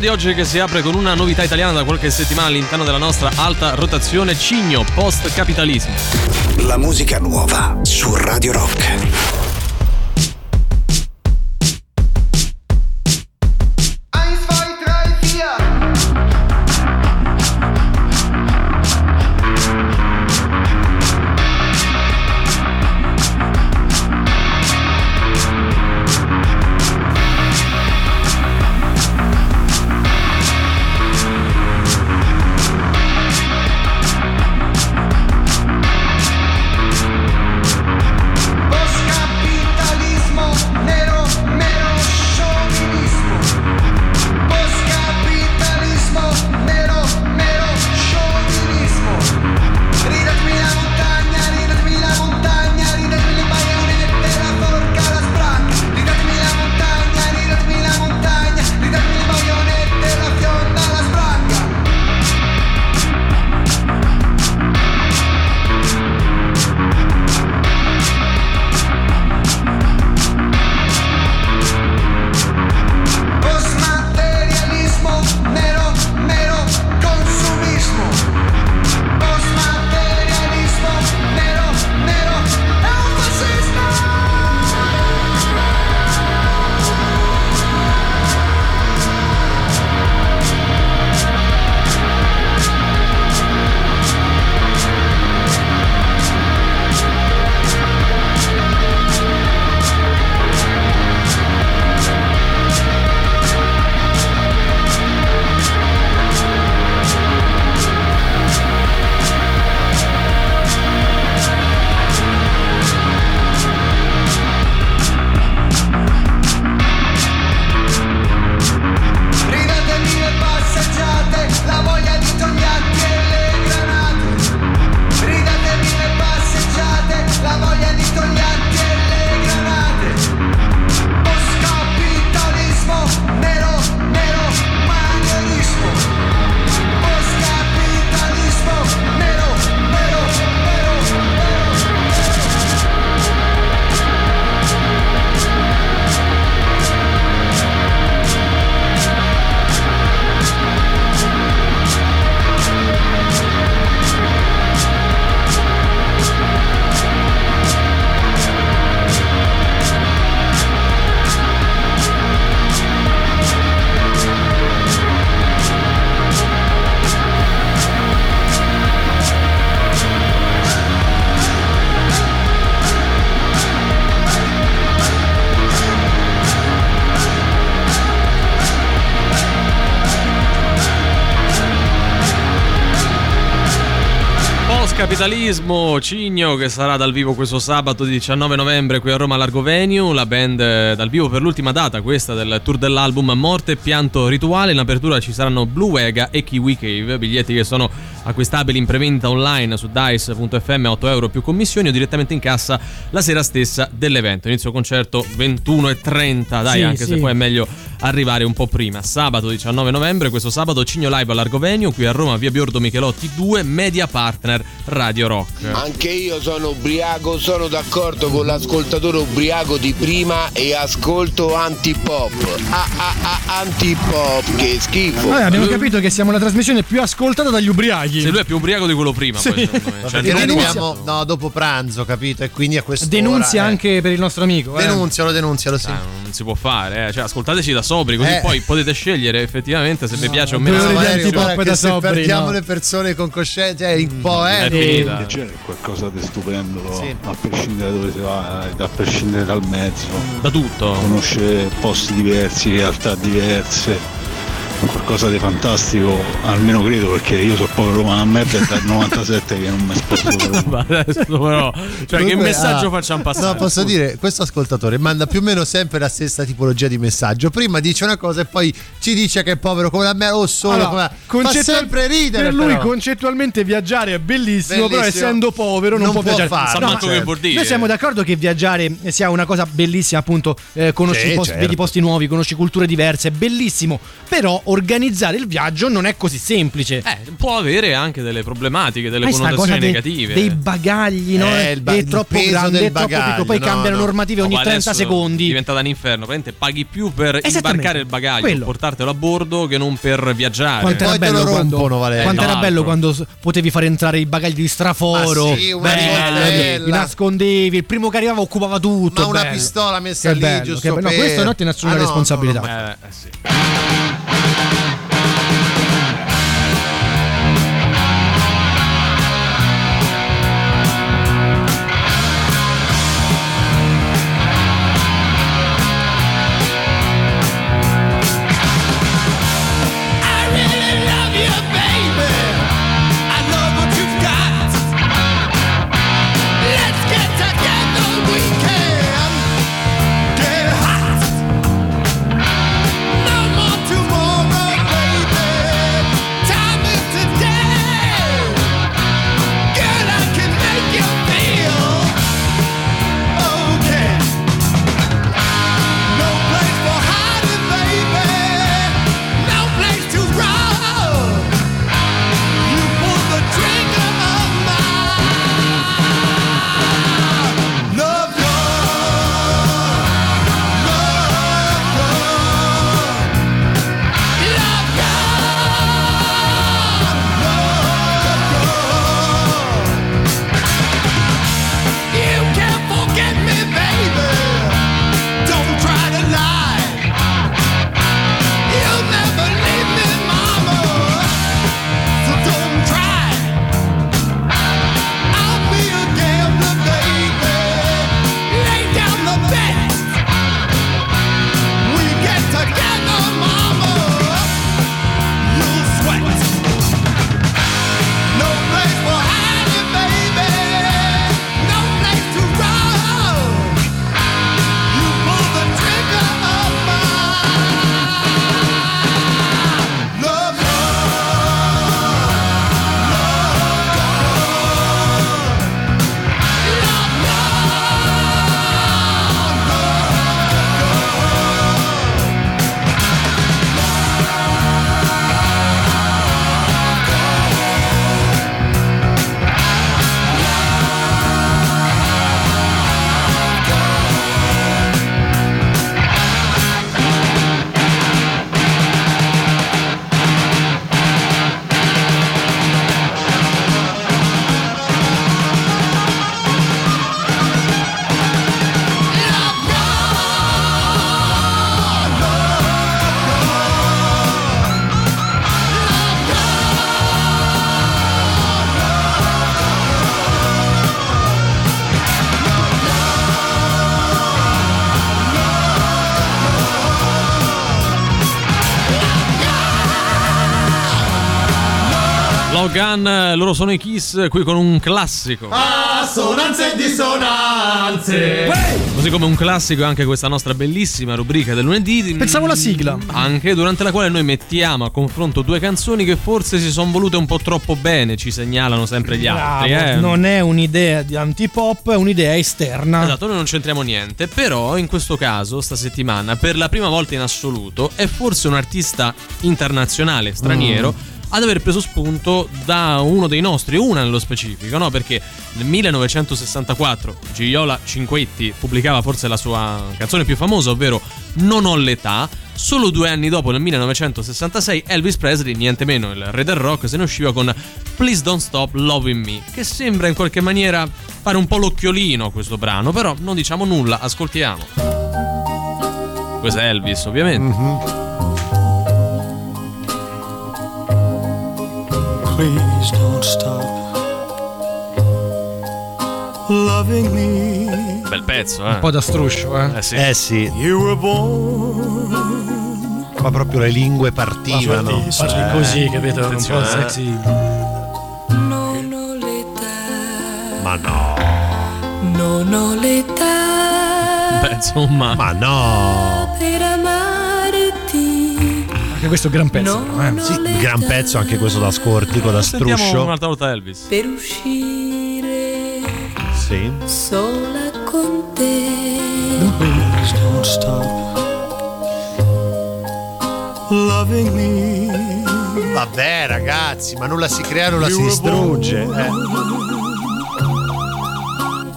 di oggi che si apre con una novità italiana da qualche settimana all'interno della nostra alta rotazione Cigno Post Capitalismo. La musica nuova su Radio Rock. Capitalismo Cigno che sarà dal vivo questo sabato 19 novembre qui a Roma Largo Venue, la band eh, dal vivo per l'ultima data questa del tour dell'album Morte e Pianto Rituale, in apertura ci saranno Blue Vega e Kiwi Cave, biglietti che sono acquistabili in prevendita online su dice.fm 8 euro più commissioni o direttamente in cassa la sera stessa dell'evento, inizio concerto 21.30 dai Sì, anche se sì. poi è meglio arrivare un po' prima, sabato 19 novembre questo sabato Cigno Live a Largo Venue qui a Roma via Biordo Michelotti 2 media partner Radio Rock. Anche io sono ubriaco, sono d'accordo con l'ascoltatore ubriaco di prima e ascolto antipop. Ah ah ah antipop, che schifo. Vabbè, abbiamo capito che siamo la trasmissione più ascoltata dagli ubriachi. Se lui è più ubriaco di quello prima, Sì. poi, secondo me. Cioè, noi arriviamo no, dopo pranzo, capito? E quindi a questo Denunzia anche per il nostro amico. eh. Denunzialo, denunzialo, sì. Ah, non si può fare, eh. cioè ascoltateci da sobri, così Eh. poi potete scegliere effettivamente se vi piace o meno. guarda che da se sobri, perdiamo no. le persone con coscienza è un po' eh. È finita. C'è qualcosa di stupendo, Sì. a prescindere da dove si va, a prescindere dal mezzo. Da tutto. Conoscere posti diversi, realtà diverse. Qualcosa di fantastico, almeno credo perché io sono povero romano a merda dal 97 che non mi sposto Ma adesso però, cioè che messaggio ah, facciamo passare? No, posso dire, questo ascoltatore manda più o meno sempre la stessa tipologia di messaggio. Prima dice una cosa e poi ci dice che è povero come la me o solo Allora, come la... Fa sempre ridere. Per lui però. concettualmente viaggiare è bellissimo, però Bellissimo. essendo povero non, Non può può viaggiare. farlo, No, manco ma- che vuol dire. Noi siamo d'accordo che viaggiare sia una cosa bellissima, appunto, eh, conosci Sì, posti, certo. vedi posti nuovi, conosci culture diverse, è bellissimo. Però organizzare il viaggio non è così semplice. Eh, può avere anche delle problematiche, delle sta connotazioni cosa dei- negative. dei bagagli, no? Eh, il ba- è troppo grande, del è troppo piccolo. Poi no, cambiano no. normative ogni No, ma 30 adesso secondi. Diventa da un inferno. Praticamente paghi più per imbarcare il bagaglio, Quello. portartelo a bordo che non per viaggiare. Quanto era bello, lo quando, quanto era bello quando potevi fare entrare i bagagli di straforo. Ma sì, bello, li nascondevi, il primo che arrivava occupava tutto. Ma una bello. pistola messa Che lì, bello, giusto che bello. No, questo non ti ne assumi Ah, no, responsabilità. no, no, Eh, eh sì. I Logan, loro sono i Kiss qui con un classico. Assonanze e dissonanze. Così come un classico è anche questa nostra bellissima rubrica del lunedì. Pensavo la sigla. Anche durante la quale noi mettiamo a confronto due canzoni che forse si sono volute un po' troppo bene, ci segnalano sempre gli altri. Bravo, eh. Non è un'idea di antipop, è un'idea esterna. Esatto, noi non c'entriamo niente, però in questo caso, sta settimana, per la prima volta in assoluto, è forse un artista internazionale, straniero, Mm. Ad aver preso spunto da uno dei nostri, una nello specifico, no? Perché nel 1964 Gioiola Cinquetti pubblicava forse la sua canzone più famosa, ovvero Non ho l'età. Solo due anni dopo, nel 1966, Elvis Presley, niente meno il re del rock, se ne usciva con Please Don't Stop Loving Me, che sembra in qualche maniera fare un po' l'occhiolino a questo brano, però non diciamo nulla, ascoltiamo. Questo è Elvis, ovviamente. Please don't stop loving me. Bel pezzo, eh. Un po' da struscio, eh. Eh sì. Eh sì. You were born. Qua proprio le lingue partivano. Parli così, capito? Un po' eh. sexy. Non ho l'età, Ma no. non ho l'età Beh, insomma. Ma no. Anche questo è un gran pezzo, però, eh. Sì, gran pezzo anche questo da scortico, da Sentiamo struscio. un'altra volta Elvis. Per uscire Sì. sola con te. Don't stop loving me. Vabbè, ragazzi, ma nulla si crea, nulla si distrugge. eh.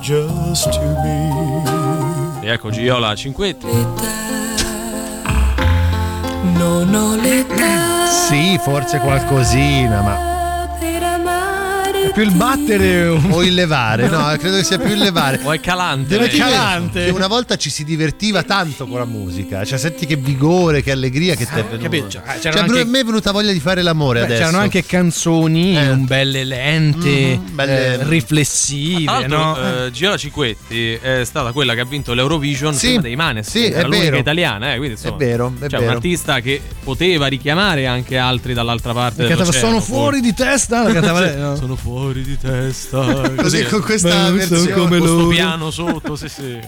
Just to be. E ecco Giola Cinquetti. Non ho l'età Sì, forse qualcosina, ma. Più il battere O il levare, no, credo che sia più il levare. O è calante. Lei. calante. Che una volta ci si divertiva tanto con la musica. Cioè, senti che vigore, che allegria che ti è venuta. capito? Cioè, Cioè, anche- a me è venuta voglia di fare l'amore Beh, adesso. c'erano anche canzoni un belle lente, Mhm, belle- eh, riflessive, no? eh, Giola Cinquetti è stata quella che ha vinto l'Eurovision Sì, prima dei Maneskin. sì, è vero. italiana, eh, quindi, insomma, È vero, è cioè, vero. un artista che poteva richiamare anche altri dall'altra parte Cantava, sono fuori di testa, la cantava lei, no? Sono fuori di testa. Così, con questa versione. come Questo piano sotto, sì, sì.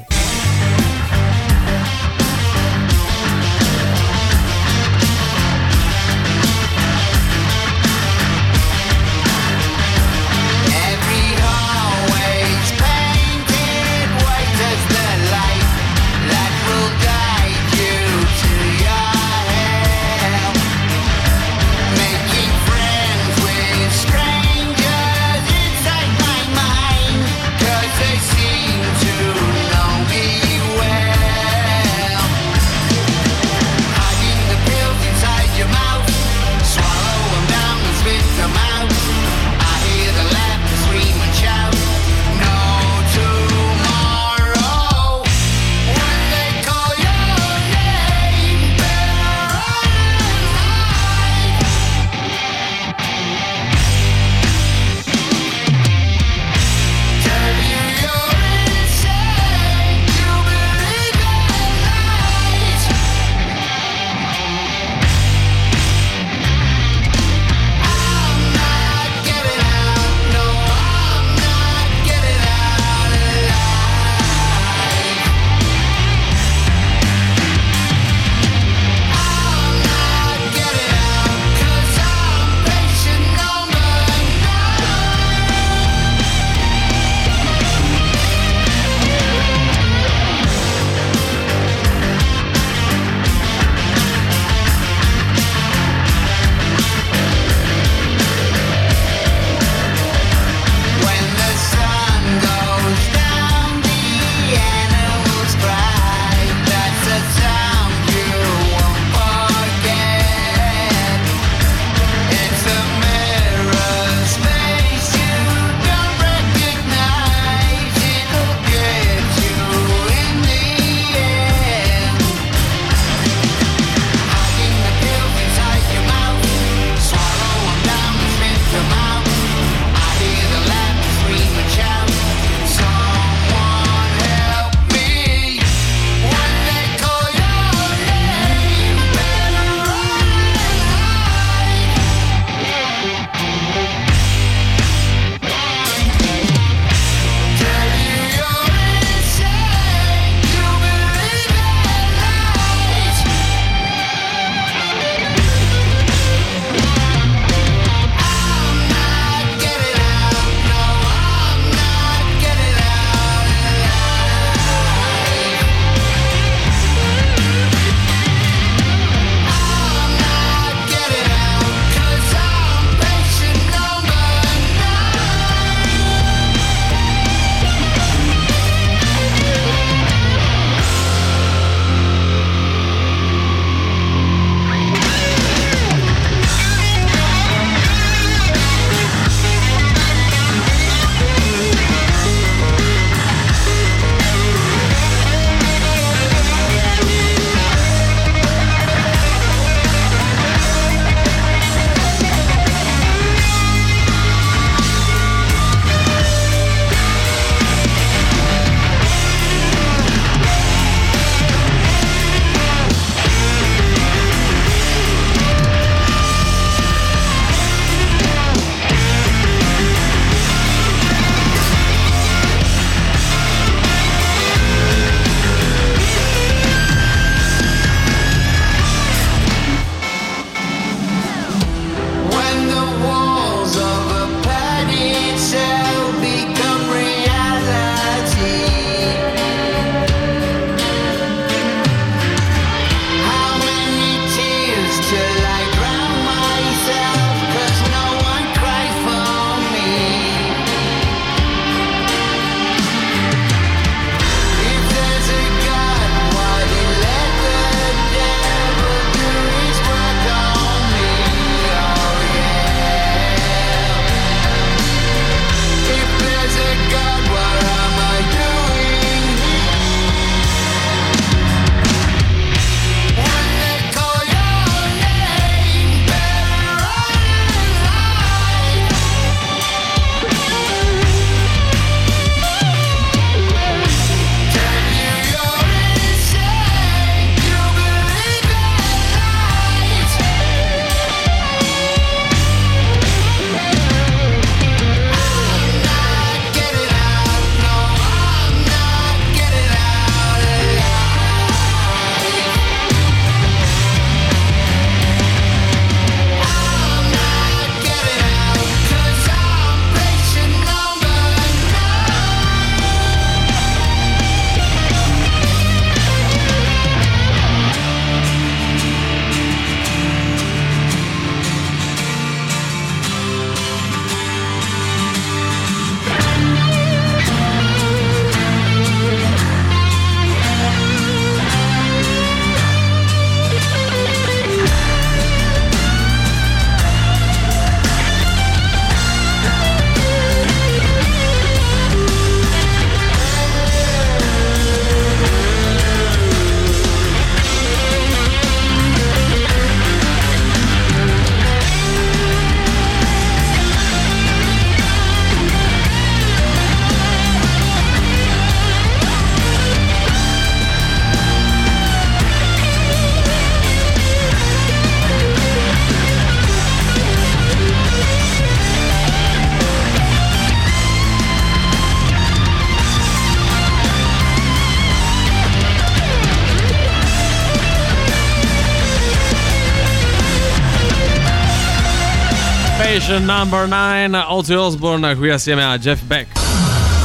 Station number 9, Ozzy Osbourne qui assieme a Jeff Beck.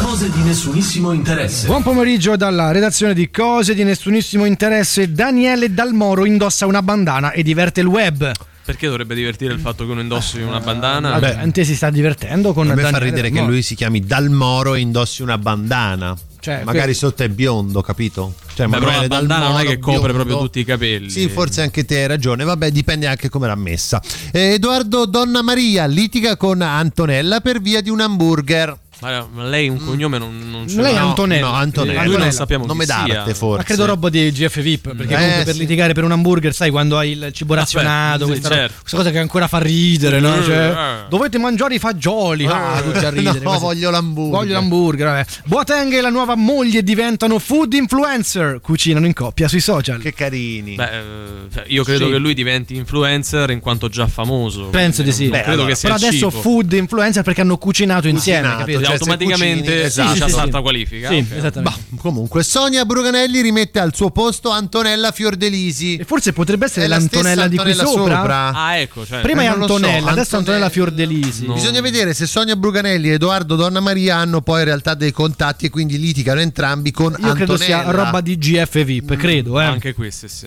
Cose di nessunissimo interesse. Buon pomeriggio dalla redazione di Cose di nessunissimo interesse. Daniele Dalmoro indossa una bandana e diverte il web. Perché dovrebbe divertire il fatto che uno indossi una bandana? La gente si sta divertendo con A me fa Daniele ridere che lui si chiami Dalmoro e indossi una bandana. Cioè, Magari que- sotto è biondo, capito? Cioè, Beh, però la bandana non è che copre biondo. proprio tutti i capelli. Sì, forse anche te hai ragione. Vabbè, dipende anche come l'ha messa. Eh, Edoardo Donna Maria litiga con Antonella per via di un hamburger. Ma lei un cognome non, non ce Lei è. Antonella. No, Antonella. Lui non sappiamo Nome d'arte, forse. Ma credo roba di GF VIP, perché Eh, comunque per sì. litigare per un hamburger, sai, quando hai il cibo razionato, sì, questa, certo. questa cosa che ancora fa ridere, no? Eh, Cioè, eh. dovete mangiare i fagioli, ah, tutti a ridere. No, voglio l'hamburger. Voglio l'hamburger, vabbè. Boateng e la nuova moglie diventano food influencer, cucinano in coppia sui social. Che carini. Beh, eh, cioè, io credo Sì. che lui diventi influencer in quanto già famoso. Penso di sì. Non credo che sia Però adesso cibo. food influencer perché hanno cucinato insieme, Cucinato, capito? Cioè, automaticamente esatto. Sì, sì, salta sì. qualifica. Sì, ok. esattamente. Bah, comunque, Sonia Bruganelli rimette al suo posto Antonella Fiordelisi. E forse potrebbe essere È la l'Antonella stessa di qui Antonella sopra. sopra. Ah, ecco, cioè, Prima Eh, è lo so, Antonella, adesso è Antonella Antonella- Fiordelisi. Bisogna vedere se Sonia Bruganelli e Edoardo Donna Maria hanno poi in realtà dei contatti e quindi litigano entrambi con Io credo sia Antonella. roba di GF VIP, credo, eh. anche questo, sì.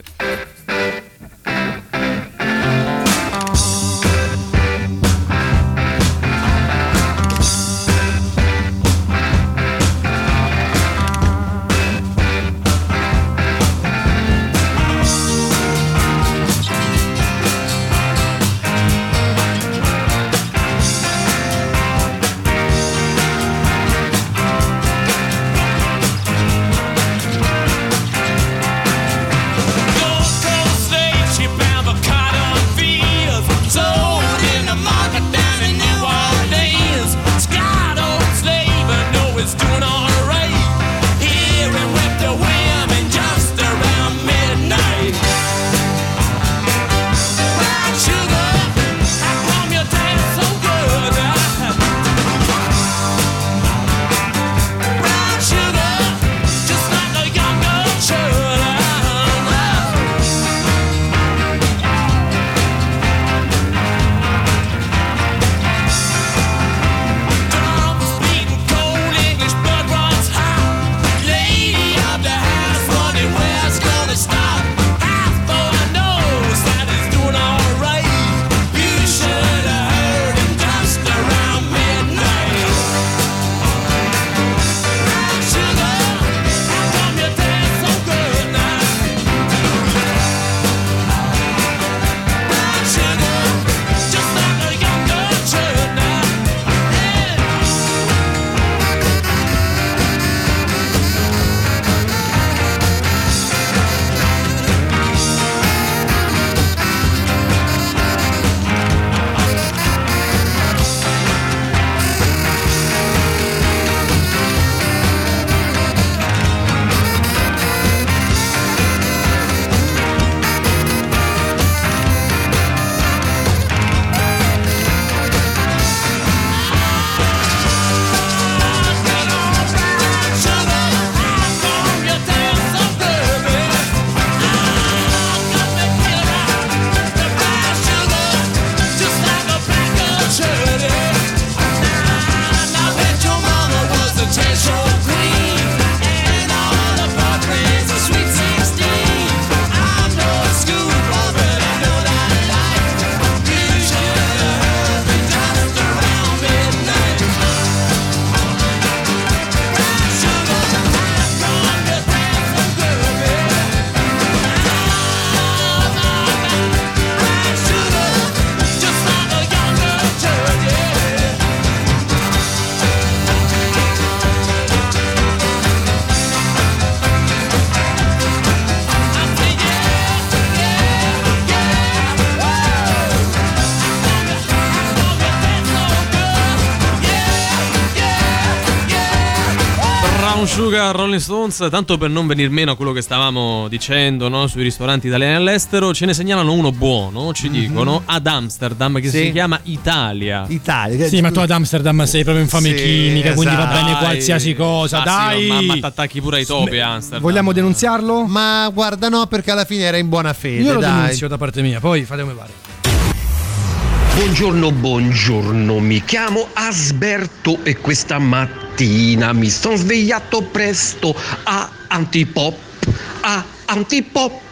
Sugar Rolling Stones, tanto per non venir meno a quello che stavamo dicendo no, sui ristoranti italiani all'estero, ce ne segnalano uno buono, ci dicono, ad Amsterdam che. Sì. si chiama Italia. Italia. Sì, ma tu ad Amsterdam sei proprio infame Sì, chimica, quindi va esatto. bene Dai. qualsiasi cosa. Ah, dai, sì, ma, ma t'attacchi pure ai topi a Amsterdam. vogliamo denunziarlo? Ma guarda, no, perché alla fine era in buona fede. Io lo dai. denunzio da parte mia, poi fate come pare. Buongiorno, buongiorno, mi chiamo Asberto e questa mattina mi sono svegliato presto. A antipop, a antipop.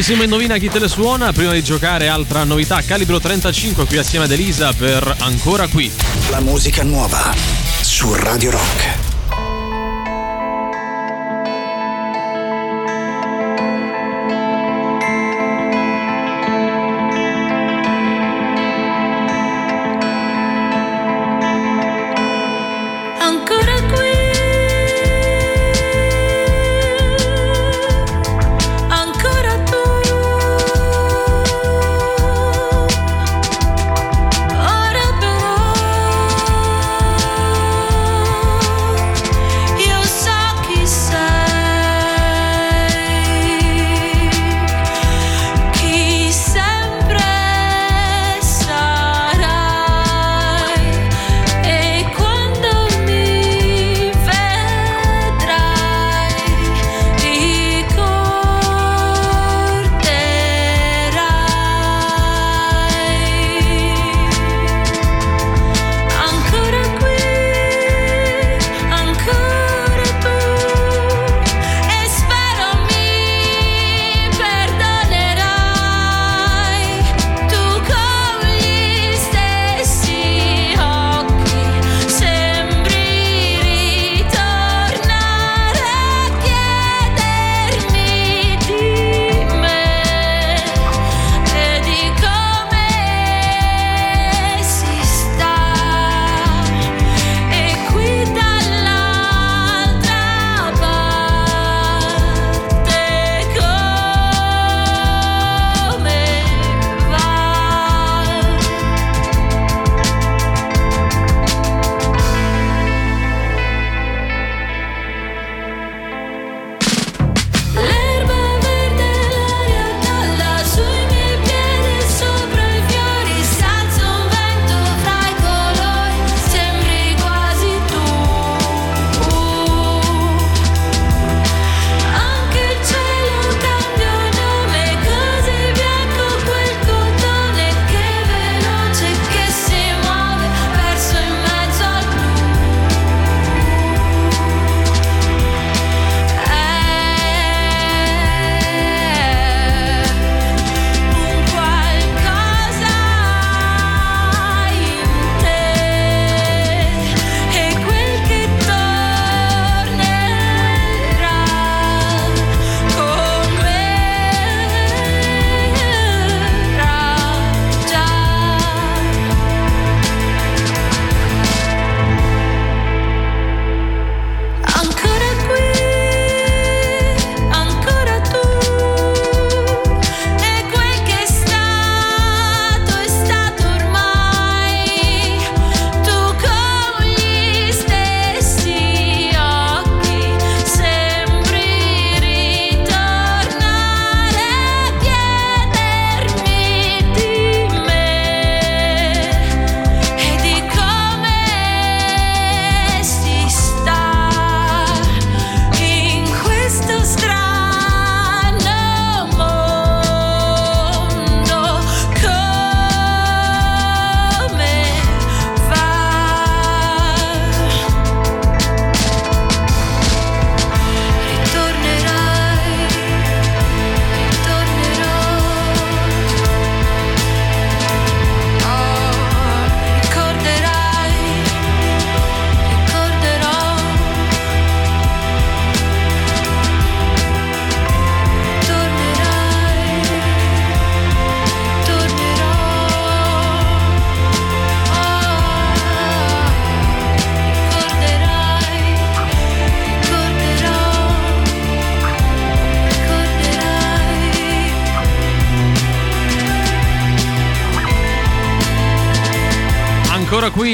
Freschissimo indovina chi te le suona. Prima di giocare, altra novità, calibro 35 qui assieme ad Elisa per Ancora qui. La musica nuova su Radio Rock.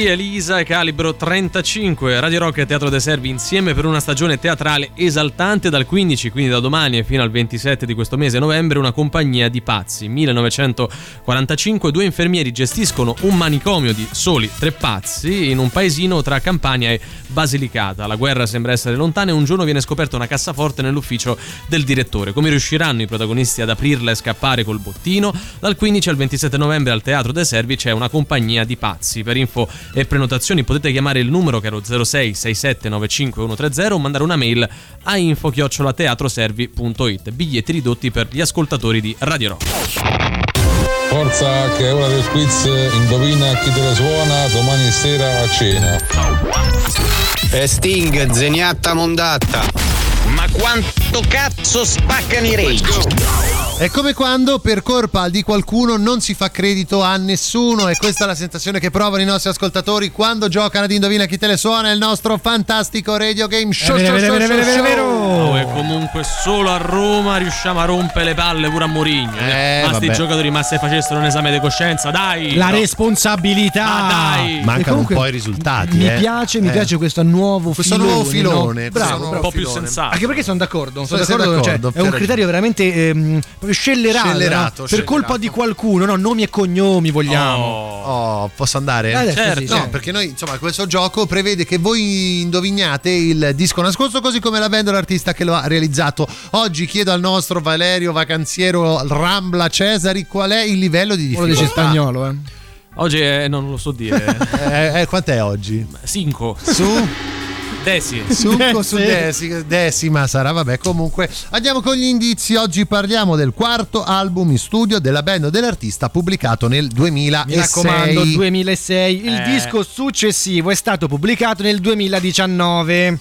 Ancora Elisa e Calibro 35, Radio Rock e Teatro dei Servi insieme per una stagione teatrale esaltante dal 15, quindi da domani fino al 27 di questo mese novembre, una compagnia di pazzi. 1945 due infermieri gestiscono un manicomio di soli tre pazzi in un paesino tra Campania e Basilicata. La guerra sembra essere lontana e un giorno viene scoperta una cassaforte nell'ufficio del direttore. Come riusciranno i protagonisti ad aprirla e scappare col bottino? Dal 15 al 27 novembre al Teatro dei Servi c'è una compagnia di pazzi. Per info e prenotazioni potete chiamare il numero che è lo 06 67 95 130 o mandare una mail a info-teatroservi.it. Biglietti ridotti per gli ascoltatori di Radio Rock. Forza che è ora del quiz, indovina chi te la suona domani sera a cena. E Sting, zeniatta mondatta. Ma quanto cazzo spaccano i rage? È come quando per colpa di qualcuno non si fa credito a nessuno e questa è la sensazione che provano i nostri ascoltatori quando giocano ad Indovina chi te le suona il nostro fantastico radio game show. vero, show, vero, show, vero, show, vero. Oh, e comunque solo a Roma riusciamo a rompere le palle pure a Mourinho. Eh, ma sti giocatori ma se facessero un esame di coscienza, dai! La No. responsabilità. Ma dai! Mancano comunque un po' i risultati. Mi eh. piace, mi Eh. piace questo nuovo Questo filone. nuovo filone, no? questo Bravo, nuovo un po' più filone. sensato. Anche perché sono d'accordo, sono Sei d'accordo, cioè, d'accordo, è un criterio veramente ehm, scellerato, Scellerato, no? per scellerato. colpa di qualcuno, no? nomi e cognomi vogliamo. Oh, posso andare? Eh, adesso Certo. No, perché noi, insomma, questo gioco prevede che voi indovinate il disco nascosto così come la band o l'artista che lo ha realizzato. Oggi chiedo al nostro Valerio Vacanziero Rambla Cesari qual è il livello di difficoltà. dice spagnolo, eh. Oggi è, non lo so dire. Eh, eh, quant'è oggi? 5. Su? Desi. Succo su Desi. decima sarà, vabbè. Comunque andiamo con gli indizi. Oggi parliamo del quarto album in studio della band o dell'artista pubblicato nel 2006. Mi raccomando, 2006. Il Eh. disco successivo è stato pubblicato nel 2019.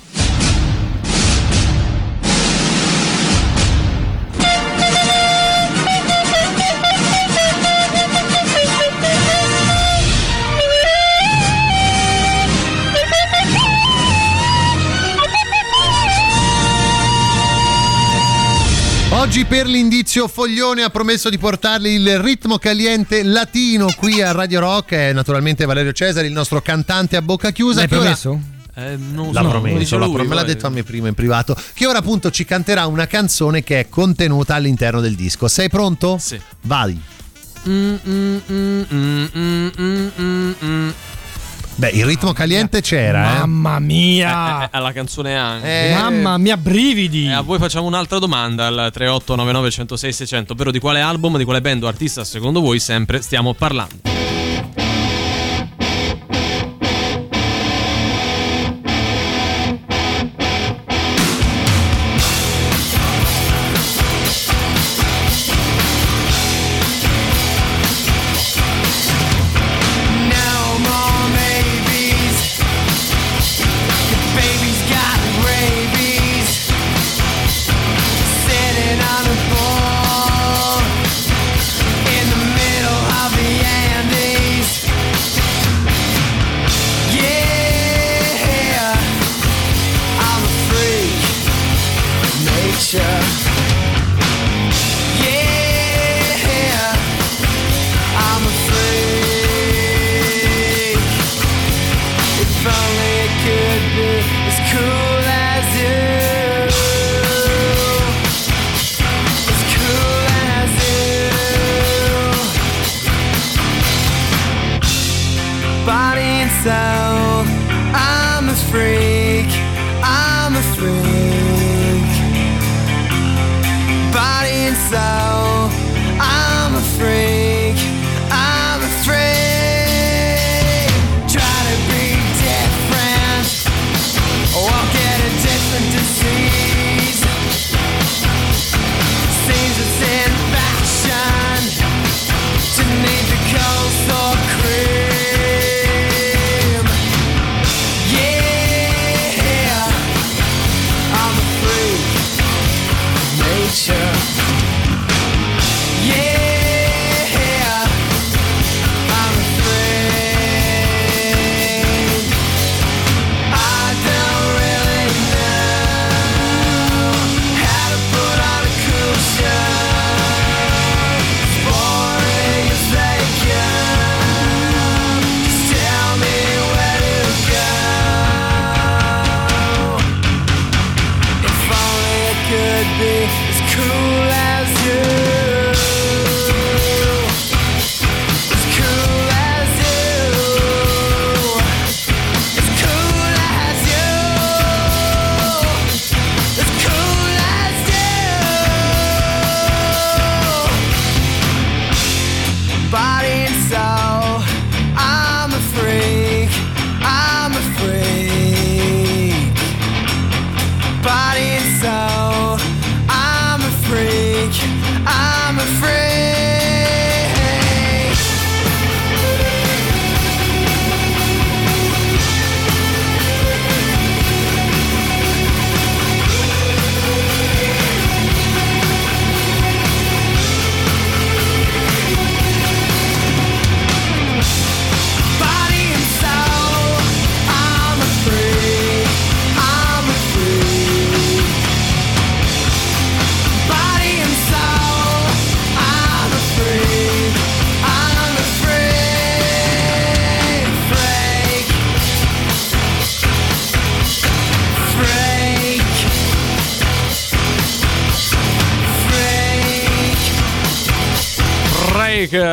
Oggi per l'indizio Foglione ha promesso di portarli il ritmo caliente latino qui a Radio Rock. È naturalmente Valerio Cesari, il nostro cantante a bocca chiusa. L'hai che ora- promesso? Eh, non L'ha so, promesso, dice l'ha lui, pro- me l'ha detto a me prima in privato. Che ora appunto ci canterà una canzone che è contenuta all'interno del disco. Sei pronto? Sì. Vai. Mm, mm, mm, Beh, il ritmo caliente c'era, eh. Mamma mia! Eh, eh, alla canzone anche. Eh, Mamma mia, brividi! E a voi facciamo un'altra domanda al 3899 106 600, ovvero di quale album, di quale band o artista secondo voi sempre stiamo parlando. Freak. I'm a freak. Body and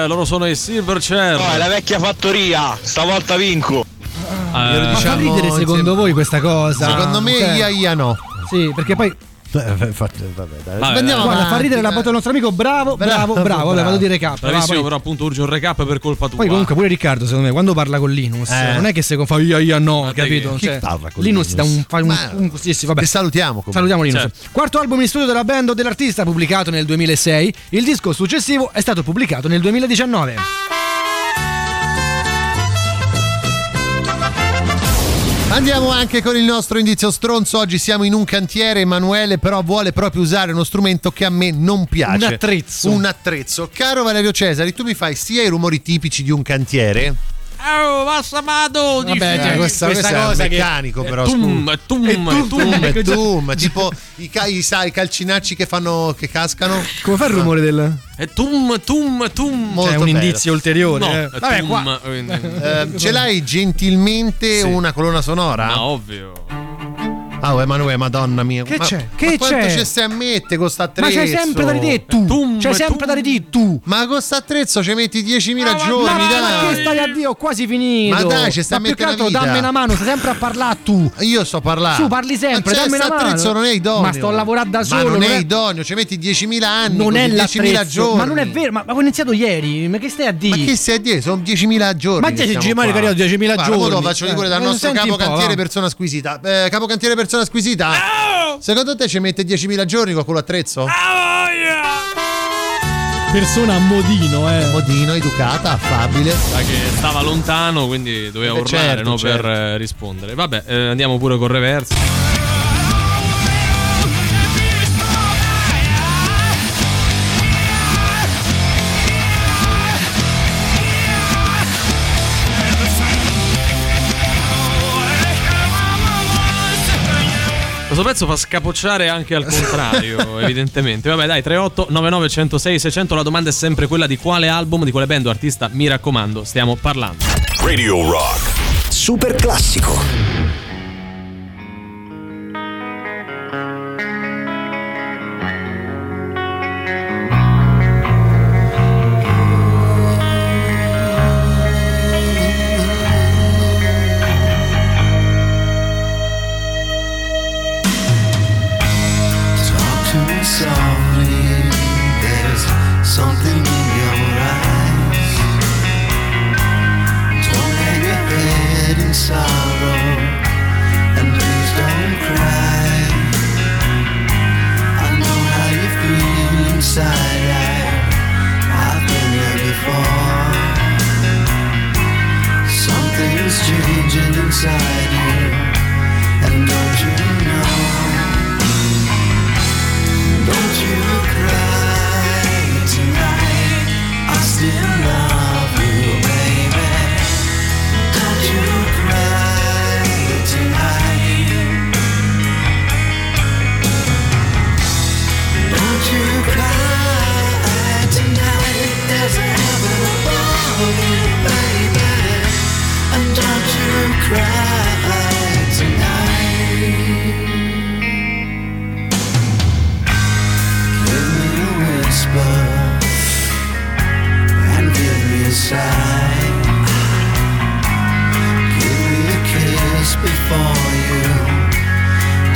loro sono i Silverchair. No, è la vecchia fattoria, stavolta vinco. Eh, Ma fa ridere secondo voi questa cosa? Secondo me Cioè, ia ia no. Sì, perché poi Vabbè, dai. Vabbè, Andiamo Guarda, fa avanti, ridere la battuta del nostro amico, bravo, bravo, bravo. Vabbè, vado di recap. Bravissimo, però appunto urge un recap per colpa tua. Poi comunque pure Riccardo, secondo me, quando parla con Linus, Eh. non è che se fa io io no, Ma capito? Cioè, parla con Linus ti dà un, fa un, Ma- un- sì, sì, vabbè. Che salutiamo comunque. Salutiamo Linus. Certo. Quarto album in studio della band o dell'artista pubblicato nel 2006. Il disco successivo è stato pubblicato nel 2019. Andiamo anche con il nostro indizio stronzo. Oggi siamo in un cantiere. Emanuele, però, vuole proprio usare uno strumento che a me non piace. Un attrezzo. Un attrezzo. Caro Valerio Cesari, tu mi fai sia i rumori tipici di un cantiere. Oh, basta Mado! Vabbè, Eh, cioè, questa, questa questa cosa è che- meccanico, però. Tum, tum, E tum, tum. già- tum, tipo i, ca- i, sai, i calcinacci che fanno che cascano. Come fa il rumore del. E tum, tum, tum. Molto Cioè, un bello. indizio ulteriore. No, eh. è Vabbè, tum, qua. quindi- Eh, ce l'hai gentilmente Sì. una colonna sonora? Ma ovvio. Ah, oh, Emanuele, madonna mia. Che Ma- c'è? ma Che quanto c'è? ci stai a mettere con sta Ma attrezzo? c'hai sempre da ridire tu. Tum, c'hai sempre tum. da ridire tu. Ma con attrezzo ci metti 10.000 Ma- giorni, ma, ma dai. che stai a Dio? Ho quasi finito. Ma dai, ci stai Ma altro una vita. dammi una mano, stai sempre a parlare tu. Io sto parlando. Su, parli sempre, ma c'è dammi una mano. attrezzo non è idoneo. Ma sto a lavorare da Ma solo, non non è idoneo, ci metti 10.000 anni. Non è 10.000 l'attrezzo. giorni. Ma non è vero, ma, ma ho iniziato ieri. Ma che stai a dire? Ma che stai a dire? Sono 10.000 giorni. Ma che te stiamo dici, qua. Mario Cario, 10.000 Guarda, mo giorni. Te lo faccio Eh, dire dal eh, nostro capo cantiere persona squisita. Eh, capo cantiere persona squisita. Secondo te ci mette 10.000 giorni con quell'attrezzo? Persona a modino, eh. Modino, educata, affabile. Sa che stava lontano, quindi doveva Eh, urlare certo, no, certo. per eh, rispondere. Vabbè, eh, andiamo pure con reverso. Questo pezzo fa scapocciare anche al contrario, evidentemente. Vabbè, dai, 38 99 106 600. La domanda è sempre quella di quale album, di quale band o artista, mi raccomando, stiamo parlando. Radio Rock. Super classico. Give me a kiss before you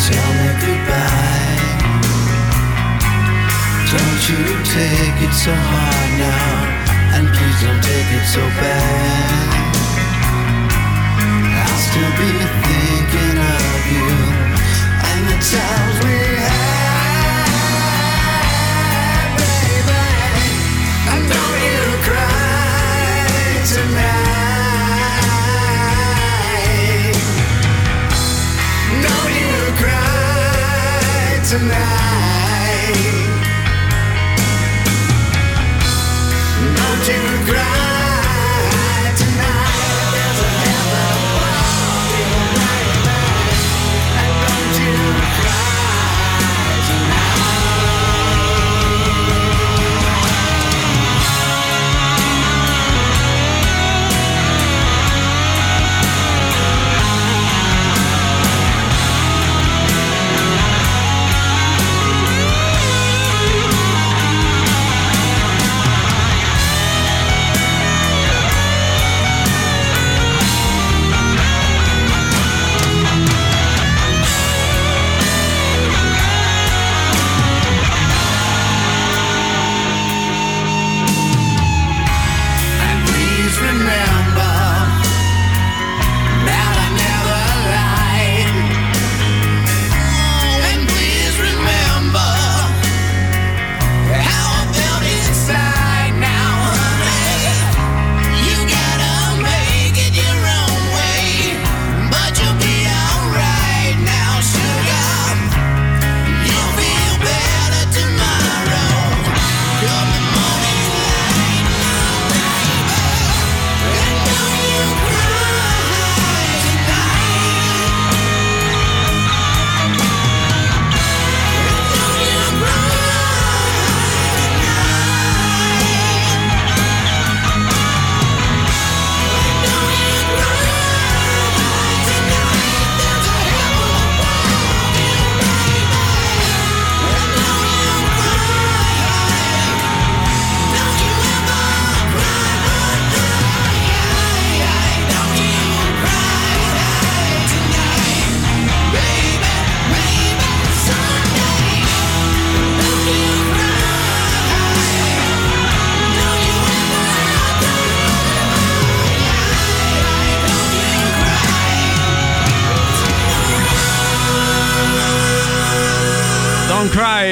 tell me goodbye. Don't you take it so hard now, and please don't take it so bad. I'll still be thinking of you and the times we had. Tonight. Don't you cry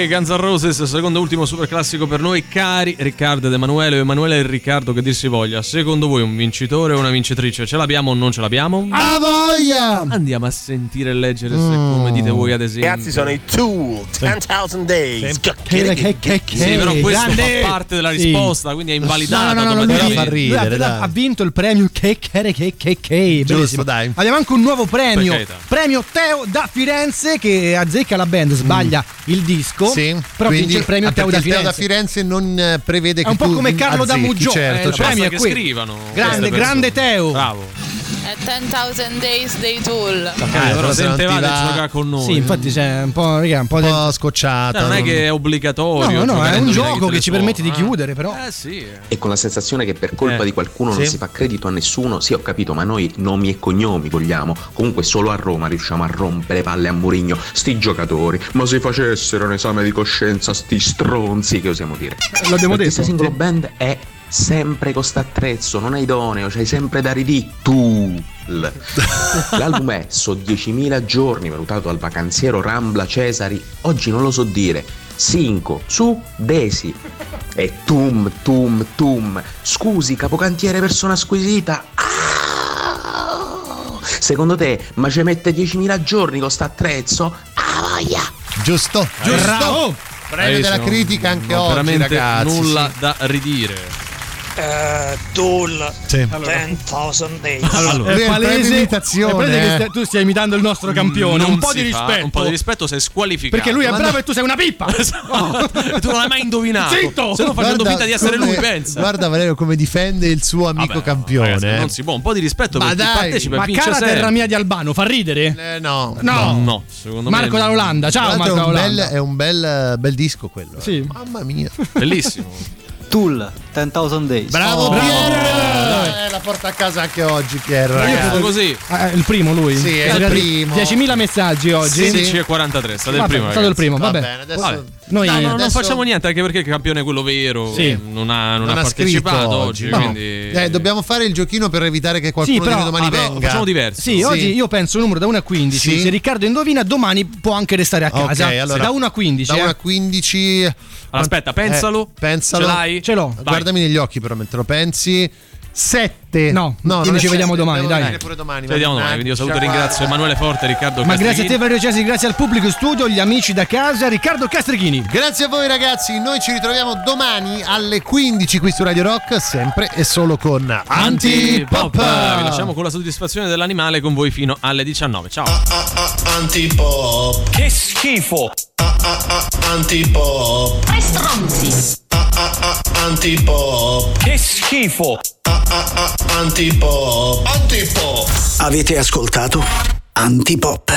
Cry, Guns N' Roses, secondo e ultimo super classico per noi, cari Riccardo ed Emanuele, Emanuele e Riccardo che dir si voglia. Secondo voi un vincitore o una vincitrice? Ce l'abbiamo o non ce l'abbiamo? A voglia! Andiamo a sentire e leggere se come dite voi ad esempio. Ragazzi, sono i Tool, 10,000 Days. Sì, però questo fa parte della risposta, quindi è invalidato. No, no, no, no, lui, automaticamente. lui ha, vinto il premio che che che che che bellissimo. dai. Abbiamo anche un nuovo premio, premio Teo da Firenze che azzecca la band, sbaglia il disco, Sì, però quindi- vince il premio Teo da il Teo Firenze. da Firenze non eh, prevede È che un po' come Carlo da Muggio, certo, eh, il certo. premio è che quello. scrivano Grande, grande. Teo. Bravo. È 10.000 Days dei Tool. Ok, però però se non sentevate ti va- giocare con noi. Sì, infatti c'è un po', raga, un po' un del- po' scocciata. Cioè, non è che è obbligatorio. No, no, è un gioco che ci permette di Ah. chiudere, però. Eh sì. E con la sensazione che per colpa Eh. di qualcuno Sì. non si fa credito a nessuno, sì ho capito, ma noi nomi e cognomi vogliamo. Comunque solo a Roma riusciamo a rompere palle a Murigno. Sti giocatori, ma se facessero un esame di coscienza, sti stronzi, che osiamo dire. L'abbiamo Questa detto. singolo band è sempre con st'attrezzo, non è idoneo, c'hai sempre da ridì. Tu. L'album è So 10.000 giorni, valutato dal vacanziero Rambla Cesari. Oggi non lo so dire. Cinco, su, Desi. E tum, tum, tum. Scusi, capocantiere persona squisita. Ah! Secondo te, ma ci mette 10.000 giorni con st'attrezzo? Ah, voglia! Giusto, giusto. Bravo. Premio della critica anche oggi, veramente ragazzi. nulla sì. da ridire. Eh, Tool, Sì. 10,000 Days. Allora, È palese, imitazione, è che eh. tu stai imitando il nostro campione. non un po' di fa, rispetto. Un po' di rispetto sei squalificato. Perché lui è Ma bravo no, e tu sei una pippa. e tu non hai mai indovinato. Zitto! Se no facendo Guarda finta di essere come- lui, pensa. Guarda Valerio come difende il suo amico Vabbè, campione. ragazzi, eh. non si può, un po' di rispetto Ma per chi dai, partecipa e Ma cara sempre. terra mia di Albano, fa ridere? Eh, no. No. No, secondo me Marco dall'Olanda, Tra ciao Marco è un, bel, dall'Olanda. è un bel, bel disco quello. eh. Sì. Mamma mia. Bellissimo. Tool, 10,000 Days. Bravo, Pier! Eh, la porta a casa anche oggi, Pier. Io ragazzi. credo- così. Ah, è il primo lui? Sì, è il arrivato primo. 10.000 messaggi oggi. 16 e 43, state il Vabbè, primo. è stato il primo, vabbè. bene, adesso- Vabbè. Noi No, no, non adesso- facciamo niente anche perché il campione è quello vero Sì. non ha, non Non ha ha partecipato oggi. No. quindi Eh, dobbiamo fare il giochino per evitare che qualcuno Sì, però- di noi domani Ah, però venga. facciamo diverso. Sì, oggi io penso un numero da 1 a 15. Sì. Se Riccardo indovina, domani può anche restare a casa. allora, da 1 a 15. Da eh. 1 a 15. Allora, aspetta, pensalo. Eh, pensalo. Ce l'hai? Ce l'ho. Vai. Guardami negli occhi, però, mentre lo pensi. 7. No, non ci è sette, vediamo domani, dai. pure domani. Ci vediamo domani, quindi io saluto e ringrazio Emanuele Forte, Riccardo Ma grazie a te Castrichini. Valerio Cesi, grazie al pubblico studio, gli amici da casa, Riccardo Castrichini. Grazie a voi ragazzi, noi ci ritroviamo domani alle 15 qui su Radio Rock, sempre e solo con Antipop. Vi lasciamo con la soddisfazione dell'animale con voi fino alle 19. Ciao. Antipop. Che schifo! Antipop. Tre stronzi. Antipop. Che schifo! Antipop. Antipop. Avete ascoltato Antipop.